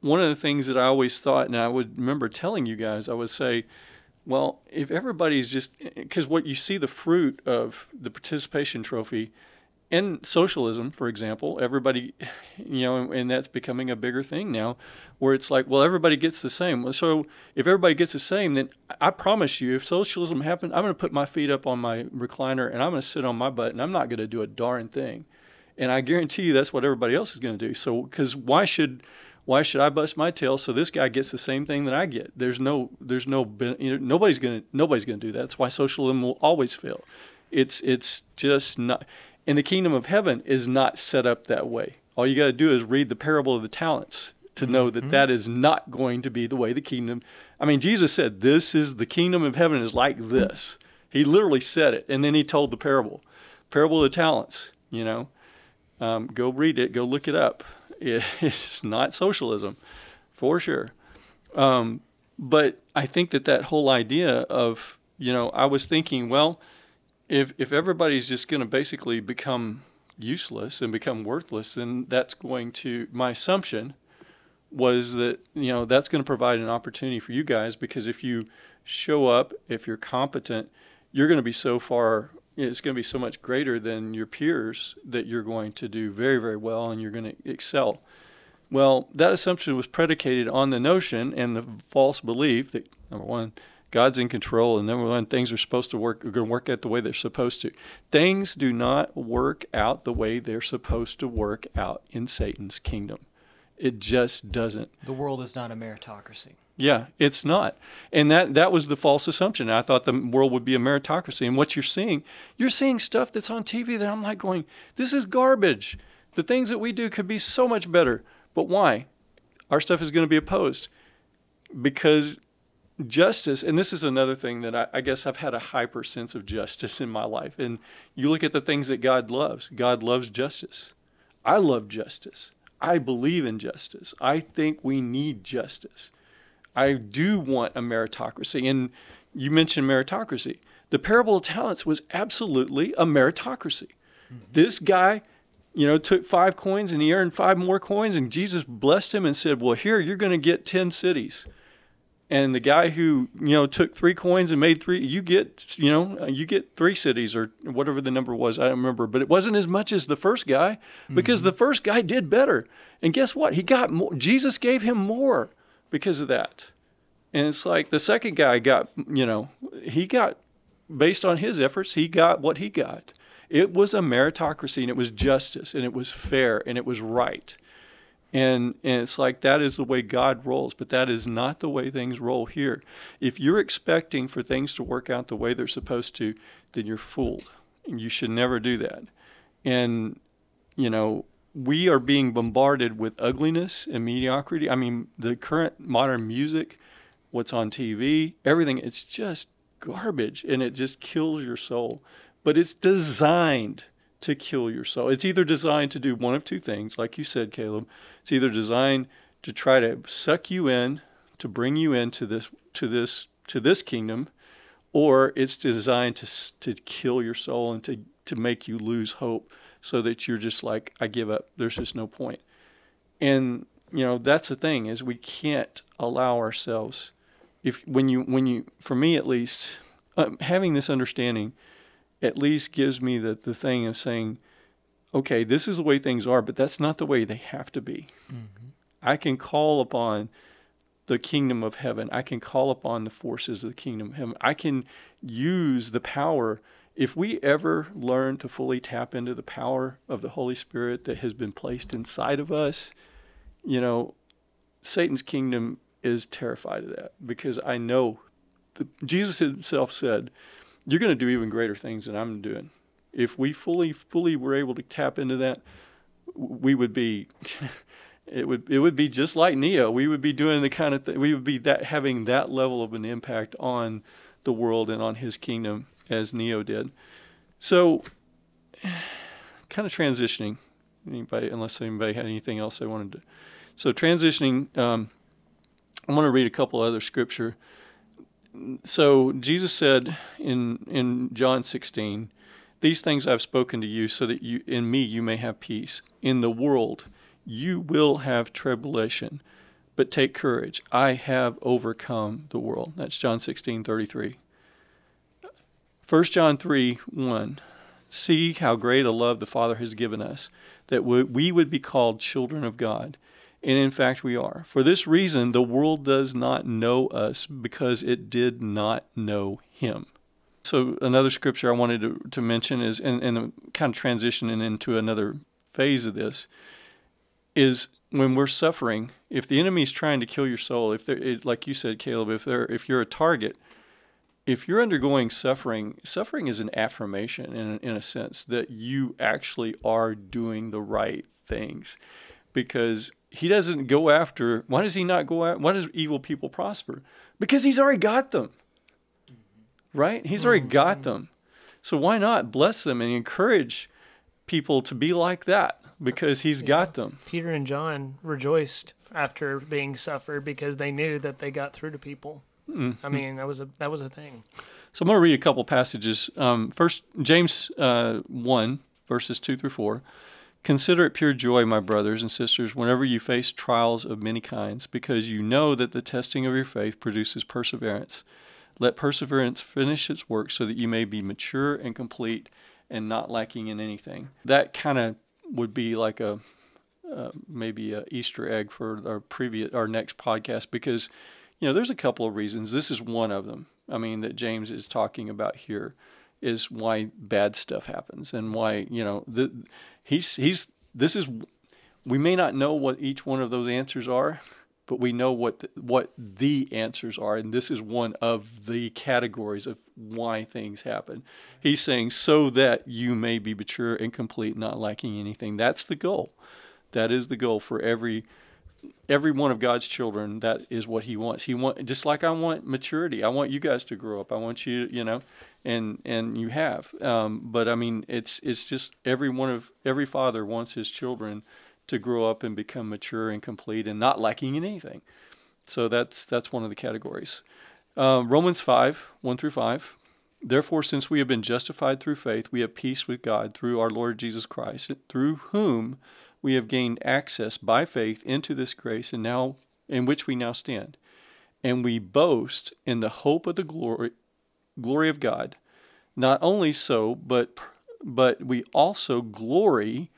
one of the things that i always thought and i would remember telling you guys i would say well if everybody's just because what you see the fruit of the participation trophy in socialism, for example, everybody, you know, and that's becoming a bigger thing now, where it's like, well, everybody gets the same. So if everybody gets the same, then I promise you, if socialism happens, I'm going to put my feet up on my recliner and I'm going to sit on my butt and I'm not going to do a darn thing. And I guarantee you that's what everybody else is going to do. So, because why should why should I bust my tail so this guy gets the same thing that I get? There's no, there's no, you know, nobody's gonna, nobody's gonna do that. That's why socialism will always fail. It's, it's just not. And the kingdom of heaven is not set up that way. All you got to do is read the parable of the talents to know that, mm-hmm. that is not going to be the way the kingdom. I mean, Jesus said, "This is the kingdom of heaven is like this." He literally said it, and then he told the parable, parable of the talents. You know, um, go read it, go look it up. It's not socialism, for sure. Um, but I think that that whole idea of, you know, I was thinking, well, if if everybody's just going to basically become useless and become worthless, then that's going to my assumption was that you know that's going to provide an opportunity for you guys because if you show up, if you're competent, you're going to be so far it's going to be so much greater than your peers that you're going to do very, very well and you're going to excel. Well, that assumption was predicated on the notion and the false belief that, number one, God's in control, and number one, things are supposed to work, are going to work out the way they're supposed to. Things do not work out the way they're supposed to work out in Satan's kingdom. It just doesn't. The world is not a meritocracy. Yeah, it's not. And that that was the false assumption. I thought the world would be a meritocracy. And what you're seeing, you're seeing stuff that's on TV that I'm like going, this is garbage. The things that we do could be so much better. But why? Our stuff is going to be opposed. Because justice, and this is another thing that I, I guess I've had a hyper sense of justice in my life. And you look at the things that God loves. God loves justice. I love justice. I believe in justice. I think we need justice. I do want a meritocracy. And you mentioned meritocracy. The parable of talents was absolutely a meritocracy. Mm-hmm. This guy, you know, took five coins and he earned five more coins, and Jesus blessed him and said, Well, here, you're going to get 10 cities. And the guy who, you know, took three coins and made three, you get, you know, you get three cities or whatever the number was. I don't remember, but it wasn't as much as the first guy because mm-hmm. the first guy did better. And guess what? He got more. Jesus gave him more because of that. And it's like the second guy got, you know, he got, based on his efforts, he got what he got. It was a meritocracy and it was justice and it was fair and it was right. And, and it's like that is the way God rolls, but that is not the way things roll here. If you're expecting for things to work out the way they're supposed to, then you're fooled. You should never do that. And, you know, we are being bombarded with ugliness and mediocrity. I mean, the current modern music, what's on TV, everything, it's just garbage and it just kills your soul. But it's designed to kill your soul. It's either designed to do one of two things, like you said, Caleb. It's either designed to try to suck you in, to bring you into this to this to this kingdom, or it's designed to to kill your soul and to to make you lose hope so that you're just like, I give up. There's just no point. And you know that's the thing is we can't allow ourselves if when you when you for me at least um, having this understanding at least gives me the the thing of saying okay this is the way things are but that's not the way they have to be mm-hmm. i can call upon the kingdom of heaven i can call upon the forces of the kingdom of heaven i can use the power if we ever learn to fully tap into the power of the Holy Spirit that has been placed inside of us, you know, Satan's kingdom is terrified of that because I know the, Jesus himself said, You're going to do even greater things than I'm doing. If we fully, fully were able to tap into that, we would be. it would it would be just like Neo. We would be doing the kind of thing. We would be that having that level of an impact on the world and on His kingdom as Neo did. So, kind of transitioning. Anybody, unless anybody had anything else they wanted to. So transitioning, um, I'm going to read a couple other scripture. So Jesus said in in John 16, "These things I've spoken to you, so that you in me you may have peace. In the world you will have tribulation, but take courage. I have overcome the world." That's John 16:33. 1 John 3 1 see how great a love the Father has given us, that we would be called children of God. And in fact, we are. For this reason, the world does not know us because it did not know Him. So, another scripture I wanted to, to mention is, and, and kind of transitioning into another phase of this, is when we're suffering, if the enemy is trying to kill your soul, if they're, like you said, Caleb, if, they're, if you're a target, if you're undergoing suffering, suffering is an affirmation in, in a sense that you actually are doing the right things because he doesn't go after, why does he not go after, why does evil people prosper? Because he's already got them, right? He's already got mm-hmm. them. So why not bless them and encourage people to be like that because he's yeah. got them. Peter and John rejoiced after being suffered because they knew that they got through to people. Mm-hmm. I mean, that was a that was a thing. So I'm going to read a couple passages. Um, first, James uh, one verses two through four. Consider it pure joy, my brothers and sisters, whenever you face trials of many kinds, because you know that the testing of your faith produces perseverance. Let perseverance finish its work so that you may be mature and complete and not lacking in anything. That kind of would be like a uh, maybe a Easter egg for our previous our next podcast because you know there's a couple of reasons. This is one of them. I mean that James is talking about here is why bad stuff happens and why you know the he's he's this is we may not know what each one of those answers are but we know what the, what the answers are, and this is one of the categories of why things happen. He's saying so that you may be mature and complete, not lacking anything. That's the goal. That is the goal for every every one of God's children. That is what He wants. He want just like I want maturity. I want you guys to grow up. I want you, you know, and and you have. Um, but I mean, it's it's just every one of every father wants his children to grow up and become mature and complete and not lacking in anything. So that's that's one of the categories. Uh, Romans 5, 1 through 5. Therefore, since we have been justified through faith, we have peace with God through our Lord Jesus Christ, through whom we have gained access by faith into this grace and now in which we now stand. And we boast in the hope of the glory glory of God. Not only so, but but we also glory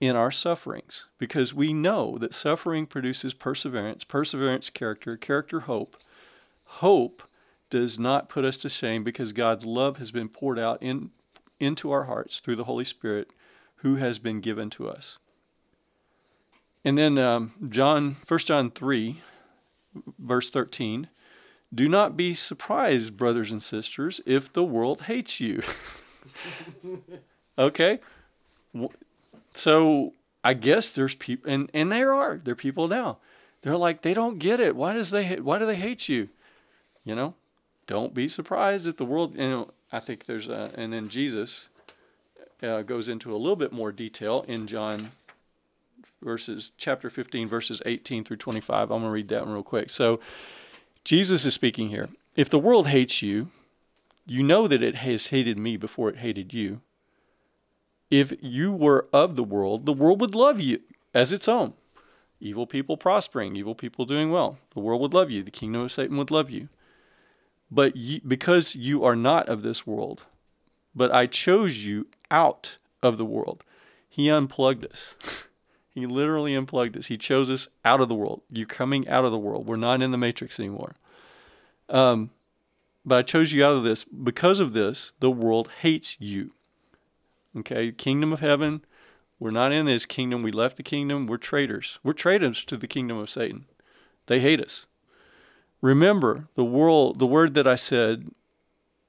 in our sufferings because we know that suffering produces perseverance, perseverance, character, character, hope. Hope does not put us to shame because God's love has been poured out in, into our hearts through the Holy Spirit who has been given to us. And then um, John, 1 John 3, verse 13. Do not be surprised, brothers and sisters, if the world hates you. okay? so I guess there's people, and and there are there are people now. They're like they don't get it. Why does they why do they hate you? You know, don't be surprised if the world. You know, I think there's a, and then Jesus uh, goes into a little bit more detail in John verses chapter 15 verses 18 through 25 i'm going to read that one real quick so jesus is speaking here if the world hates you you know that it has hated me before it hated you if you were of the world, the world would love you as its own. Evil people prospering, evil people doing well. The world would love you. The kingdom of Satan would love you. But you, because you are not of this world, but I chose you out of the world, He unplugged us. he literally unplugged us. He chose us out of the world. You're coming out of the world. We're not in the matrix anymore. Um, but I chose you out of this. Because of this, the world hates you. Okay, kingdom of heaven. We're not in this kingdom. We left the kingdom. We're traitors. We're traitors to the kingdom of Satan. They hate us. Remember the world, the word that I said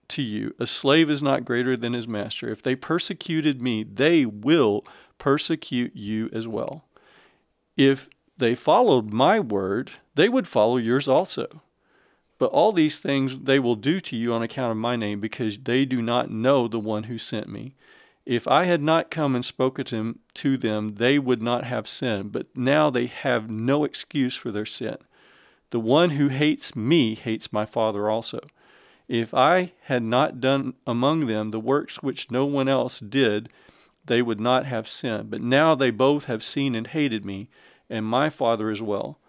to you, a slave is not greater than his master. If they persecuted me, they will persecute you as well. If they followed my word, they would follow yours also. But all these things they will do to you on account of my name, because they do not know the one who sent me. If I had not come and spoken to them, they would not have sinned, but now they have no excuse for their sin. The one who hates me hates my Father also. If I had not done among them the works which no one else did, they would not have sinned. But now they both have seen and hated me, and my Father as well.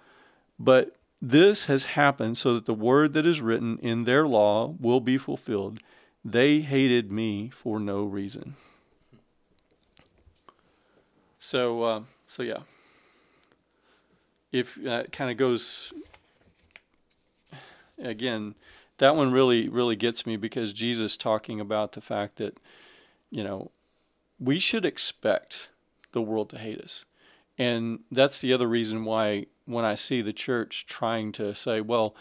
But this has happened so that the word that is written in their law will be fulfilled. They hated me for no reason. So, uh, so yeah. If that kind of goes again, that one really, really gets me because Jesus talking about the fact that, you know, we should expect the world to hate us. And that's the other reason why when I see the church trying to say, well,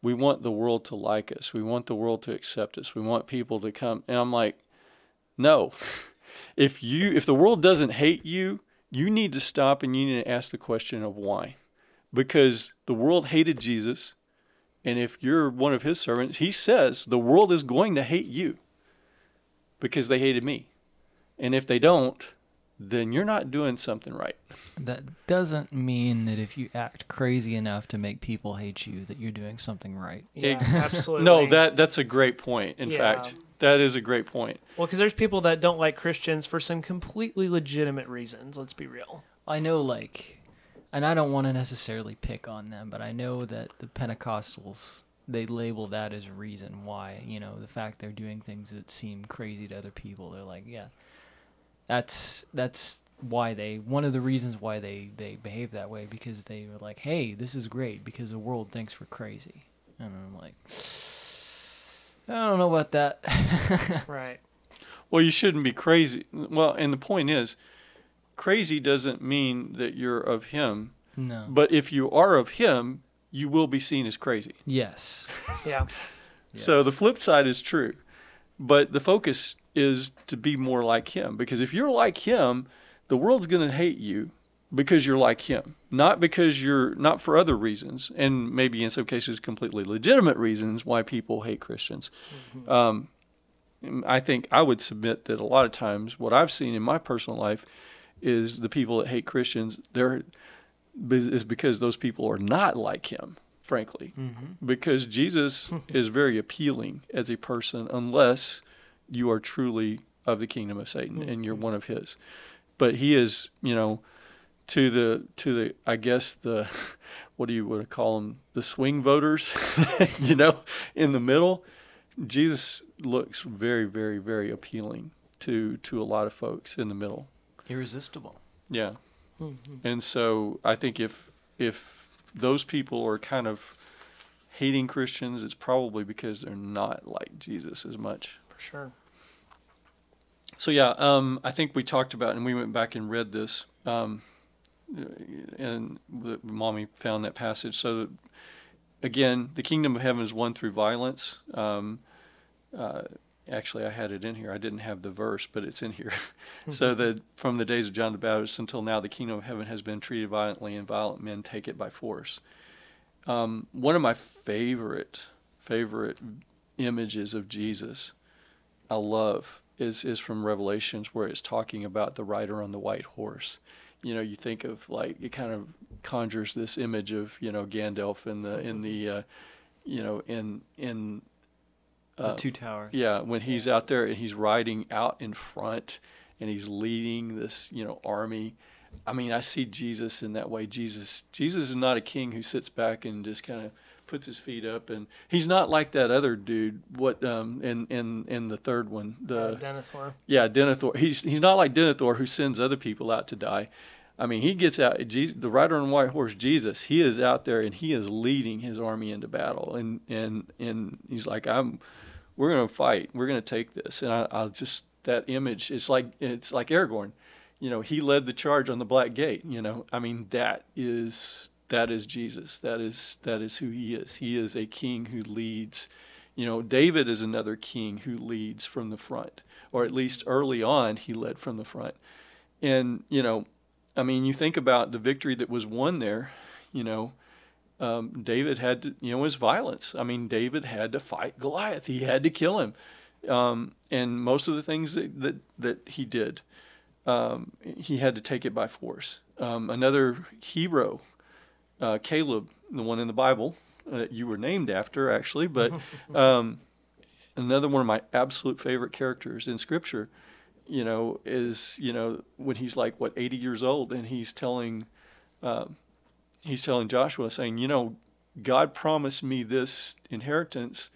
we want the world to like us, we want the world to accept us, we want people to come. And I'm like, no. If you if the world doesn't hate you, you need to stop and you need to ask the question of why. Because the world hated Jesus, and if you're one of his servants, he says the world is going to hate you because they hated me. And if they don't, then you're not doing something right. That doesn't mean that if you act crazy enough to make people hate you, that you're doing something right. Yeah, Ex- absolutely. No, that that's a great point. In Yeah. fact, that is a great point. well, because there's people that don't like Christians for some completely legitimate reasons. Let's be real. I know, like, and I don't want to necessarily pick on them, but I know that the Pentecostals they label that as a reason why. You know, the fact they're doing things that seem crazy to other people. They're like, yeah, that's that's why they one of the reasons why they they behave that way because they were like, hey, this is great because the world thinks we're crazy, and I'm like. I don't know about that. Right. Well, you shouldn't be crazy. Well, and the point is, crazy doesn't mean that you're of him. no. But if you are of him, you will be seen as crazy. yes. Yeah. So the flip side is true. But the focus is to be more like him. Because if you're like him, the world's going to hate you because you're like him, not because you're not for other reasons, and maybe in some cases completely legitimate reasons why people hate Christians. Um, I think I would submit that a lot of times what I've seen in my personal life is the people that hate Christians. They're is because those people are not like him, frankly. Because Jesus is very appealing as a person, unless you are truly of the kingdom of Satan mm-hmm. and you're one of his. But he is, you know, to the to the I guess the what do you want to call them the swing voters, you know, in the middle. Jesus looks very very very appealing to to a lot of folks in the middle. Irresistible. Yeah. Mm-hmm. And so I think if if those people are kind of hating Christians, it's probably because they're not like Jesus as much. For sure. So yeah, um, I think we talked about, and we went back and read this, um, and the, mommy found that passage. So that, again, the kingdom of heaven is won through violence. Um, uh, actually, I had it in here. I didn't have the verse, but it's in here. so that from the days of John the Baptist until now, the kingdom of heaven has been treated violently, and violent men take it by force. Um, one of my favorite favorite images of Jesus I love is is from Revelations where it's talking about the rider on the white horse. You know, you think of like it kind of conjures this image of you know Gandalf in the in the uh, you know in in the uh, two towers. yeah when he's out there and he's riding out in front and he's leading this you know army. I mean, I see Jesus in that way. Jesus Jesus is not a king who sits back and just kind of puts his feet up and he's not like that other dude what um in in in the third one the Uh, Denethor. yeah, Denethor. He's he's not like Denethor who sends other people out to die. I mean, he gets out. Je- The rider on the white horse, Jesus, he is out there and he is leading his army into battle. And and and he's like, I'm, we're gonna fight. We're gonna take this. And I, I'll just that image. It's like it's like Aragorn. You know, he led the charge on the Black Gate. You know, I mean, that is that is Jesus. That is that is who he is. He is a king who leads. You know, David is another king who leads from the front, or at least early on, he led from the front. And, you know, I mean, you think about the victory that was won there, you know, um, David had to, you know, his violence. I mean, David had to fight Goliath, he had to kill him. Um, and most of the things that, that, that he did, um, he had to take it by force. Um, another hero, uh, Caleb, the one in the Bible that you were named after, actually, but um, another one of my absolute favorite characters in Scripture, you know, is you know when he's like what 80 years old and he's telling, um, he's telling Joshua saying, you know, God promised me this inheritance,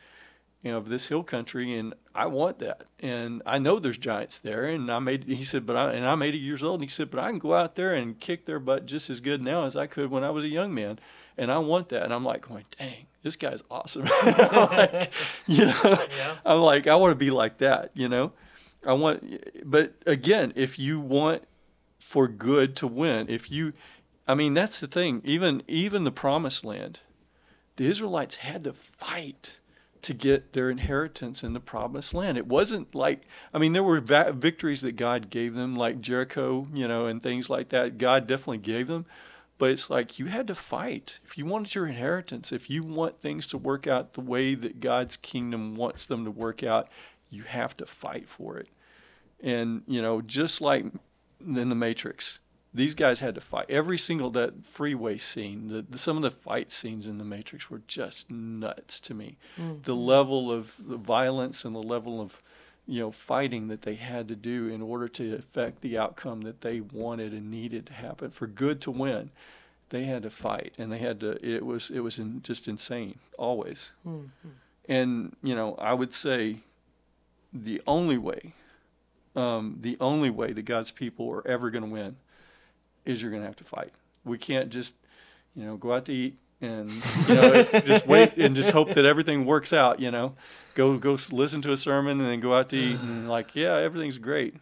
you know, of this hill country, and I want that. And I know there's giants there. And I made, he said, but I, and I'm 80 years old. And he said, but I can go out there and kick their butt just as good now as I could when I was a young man. And I want that. And I'm like, going, dang, this guy's awesome. like, you know, Yeah. I'm like, I want to be like that, you know? I want, but again, if you want for good to win, if you, I mean, that's the thing. Even, even the promised land, the Israelites had to fight to get their inheritance in the promised land. It wasn't like, I mean, there were va- victories that God gave them, like Jericho, you know, and things like that. God definitely gave them. But it's like you had to fight. If you wanted your inheritance, if you want things to work out the way that God's kingdom wants them to work out, you have to fight for it. And, you know, just like in the Matrix, these guys had to fight. Every single that freeway scene, the, the, some of the fight scenes in the Matrix were just nuts to me. The level of the violence and the level of, you know, fighting that they had to do in order to affect the outcome that they wanted and needed to happen for good to win. They had to fight, and they had to. It was it was in, just insane always. And you know, I would say, the only way, um, the only way that God's people are ever going to win is you're going to have to fight. We can't just, you know, go out to eat and you know just wait and just hope that everything works out. You know, go go listen to a sermon and then go out to eat and like yeah everything's great.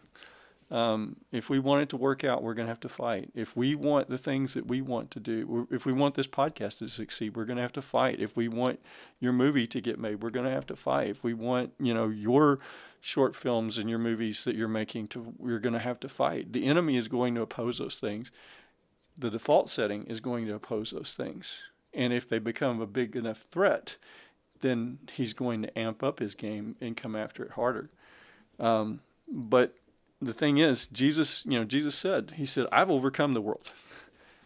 Um, if we want it to work out, we're going to have to fight. If we want the things that we want to do, if we want this podcast to succeed, we're going to have to fight. If we want your movie to get made, we're going to have to fight. If we want, you know, your short films and your movies that you're making to, we're going to have to fight. The enemy is going to oppose those things. The default setting is going to oppose those things. And if they become a big enough threat, then he's going to amp up his game and come after it harder. Um, but the thing is, Jesus, you know, Jesus said, He said, I've overcome the world.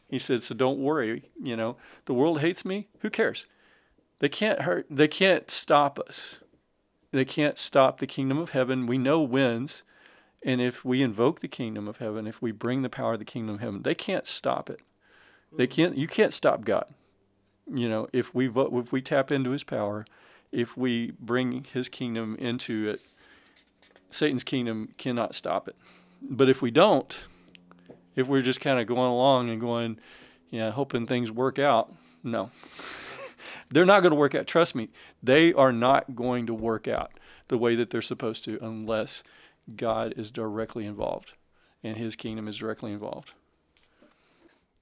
He said, so don't worry, you know, the world hates me. Who cares? They can't hurt, they can't stop us. They can't stop the kingdom of heaven. We know wins. And if we invoke the kingdom of heaven, if we bring the power of the kingdom of heaven, they can't stop it. They can't, you can't stop God. You know, if we vote, if we tap into his power, if we bring his kingdom into it, Satan's kingdom cannot stop it. But if we don't, if we're just kind of going along and going, yeah, hoping things work out, no. They're not going to work out. Trust me, they are not going to work out the way that they're supposed to unless God is directly involved and his kingdom is directly involved.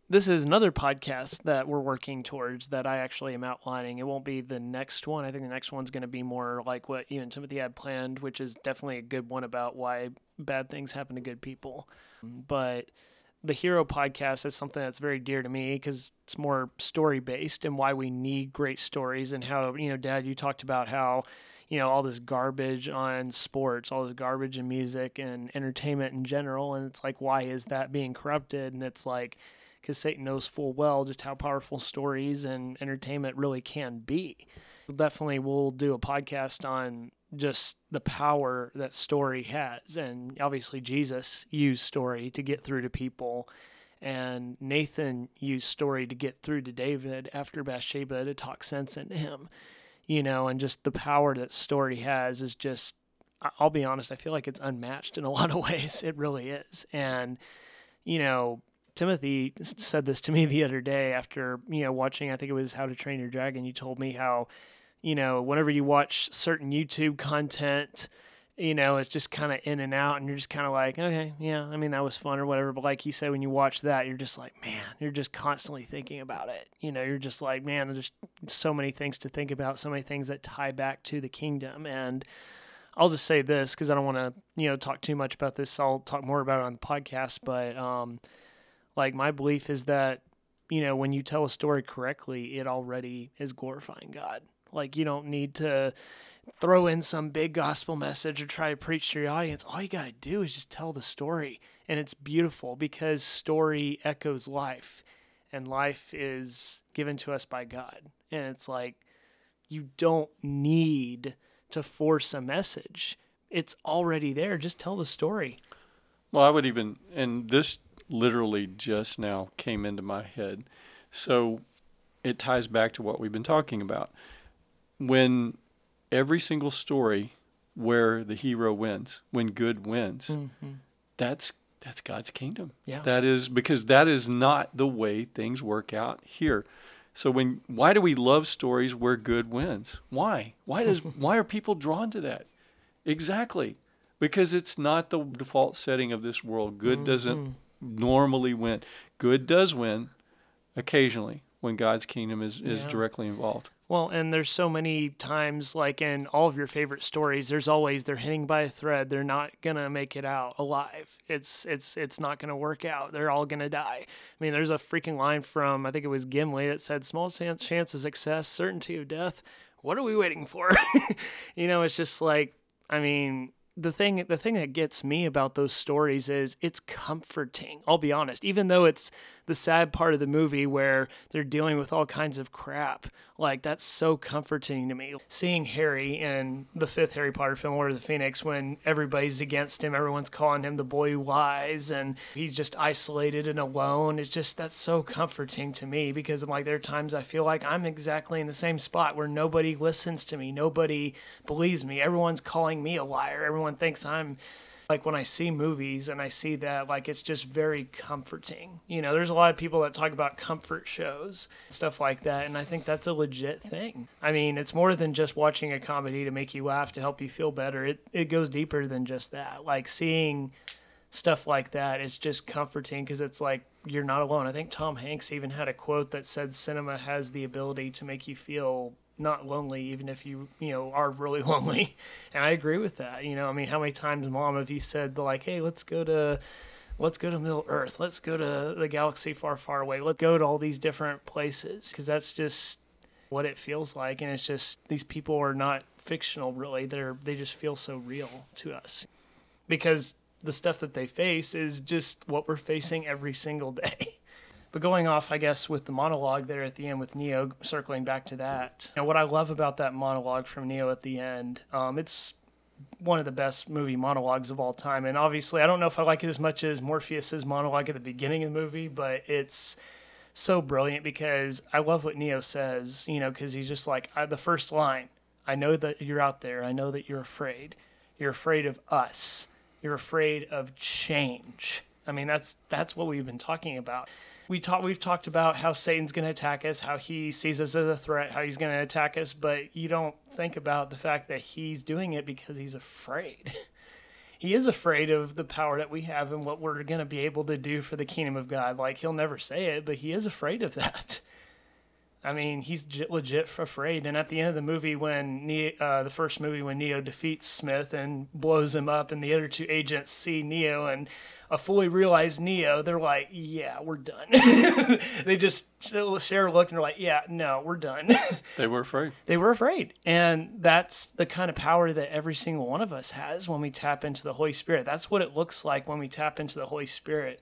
this is another podcast that we're working towards that I actually am outlining. It won't be the next one. I think the next one's going to be more like what you and Timothy had planned, which is definitely a good one about why bad things happen to good people. But the Hero podcast is something that's very dear to me because it's more story based and why we need great stories and how, you know, Dad, you talked about how you know all this garbage on sports all this garbage in music and entertainment in general and it's like why is that being corrupted? And it's like because satan knows full well just how powerful stories and entertainment really can be. Definitely we'll do a podcast on just the power that story has and obviously jesus used story to get through to people and nathan used story to get through to david after bathsheba to talk sense into him you know, and just the power that story has is just, I'll be honest, I feel like it's unmatched in a lot of ways. It really is. And, you know, Timothy said this to me the other day after, you know, watching, I think it was How to Train Your Dragon. You told me how, you know, whenever you watch certain YouTube content, you know, it's just kind of in and out, and you're just kind of like, okay, yeah, I mean, that was fun or whatever. But like you said, when you watch that, you're just like, man, you're just constantly thinking about it. You know, you're just like, man, there's so many things to think about, so many things that tie back to the kingdom. And I'll just say this because I don't want to, you know, talk too much about this. I'll talk more about it on the podcast. But um, like my belief is that, you know, when you tell a story correctly, it already is glorifying God. Like you don't need to throw in some big gospel message or try to preach to your audience. All you got to do is just tell the story. And it's beautiful because story echoes life, and life is given to us by God. And it's like, you don't need to force a message, it's already there. Just tell the story. Well, I would even, and this literally just now came into my head. So it ties back to what we've been talking about. When every single story where the hero wins, when good wins. Mm-hmm. That's that's God's kingdom. Yeah. That is because that is not the way things work out here. So when why do we love stories where good wins? Why? Why does why are people drawn to that? Exactly. Because it's not the default setting of this world. Good doesn't mm-hmm. normally win. Good does win occasionally when God's kingdom is, is Yeah. directly involved. Well, and there's so many times, like in all of your favorite stories, there's always they're hanging by a thread. They're not gonna make it out alive. It's it's it's not gonna work out. They're all gonna die. I mean, there's a freaking line from I think it was Gimli that said, "Small chance of success, certainty of death. What are we waiting for?" you know, it's just like I mean. The thing, the thing that gets me about those stories is it's comforting. I'll be honest, even though it's the sad part of the movie where they're dealing with all kinds of crap. Like that's so comforting to me. Seeing Harry in the fifth Harry Potter film, Order of the Phoenix, when everybody's against him, everyone's calling him the boy who lies, and he's just isolated and alone. It's just that's so comforting to me because I'm like there are times I feel like I'm exactly in the same spot where nobody listens to me, nobody believes me, everyone's calling me a liar, everyone thinks I'm like when I see movies and I see that, like it's just very comforting. You know, there's a lot of people that talk about comfort shows, stuff like that, and I think that's a legit thing. I mean, it's more than just watching a comedy to make you laugh to help you feel better. It it goes deeper than just that. Like seeing stuff like that is just comforting because it's like you're not alone. I think Tom Hanks even had a quote that said cinema has the ability to make you feel not lonely even if you you know are really lonely. And i agree with that you know i mean how many times mom have you said like hey let's go to let's go to middle earth. Let's go to the galaxy far far away. Let's go to all these different places. Because that's just what it feels like and it's just these people are not fictional really. They're they just feel so real to us. Because the stuff that they face is just what we're facing every single day but going off, I guess, with the monologue there at the end with Neo, circling back to that, and what I love about that monologue from Neo at the end, um, it's one of the best movie monologues of all time. And obviously, I don't know if I like it as much as Morpheus's monologue at the beginning of the movie, but it's so brilliant because I love what Neo says, you know, because he's just like, the first line, I know that you're out there. I know that you're afraid. You're afraid of us. You're afraid of change. I mean, that's that's what we've been talking about we talk we've talked about how Satan's going to attack us, how he sees us as a threat, how he's going to attack us, but you don't think about the fact that he's doing it because he's afraid. he is afraid of the power that we have and what we're going to be able to do for the kingdom of God. Like he'll never say it, but he is afraid of that. I mean, he's legit afraid. And at the end of the movie, when Neo, uh, the first movie, when Neo defeats Smith and blows him up, and the other two agents see Neo and a fully realized Neo, they're like, "Yeah, we're done." they just share a look and they're like, "Yeah, no, we're done." They were afraid. they were afraid, and that's the kind of power that every single one of us has when we tap into the Holy Spirit. That's what it looks like when we tap into the Holy Spirit.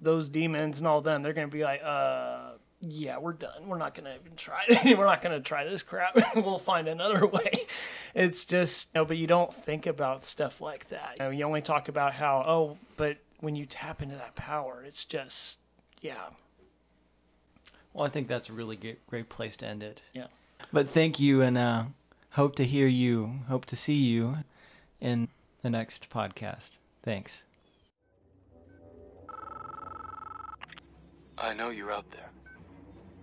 Those demons and all them, they're going to be like, "Uh." Yeah, we're done. We're not gonna even try. we're not gonna try this crap. we'll find another way. It's just, you know, but you don't think about stuff like that. You know, you only talk about how, oh, but when you tap into that power, it's just, yeah, Well, I think that's a really good, great place to end it. yeah. But thank you, and uh, hope to hear you, hope to see you in the next podcast. Thanks. I know you're out there.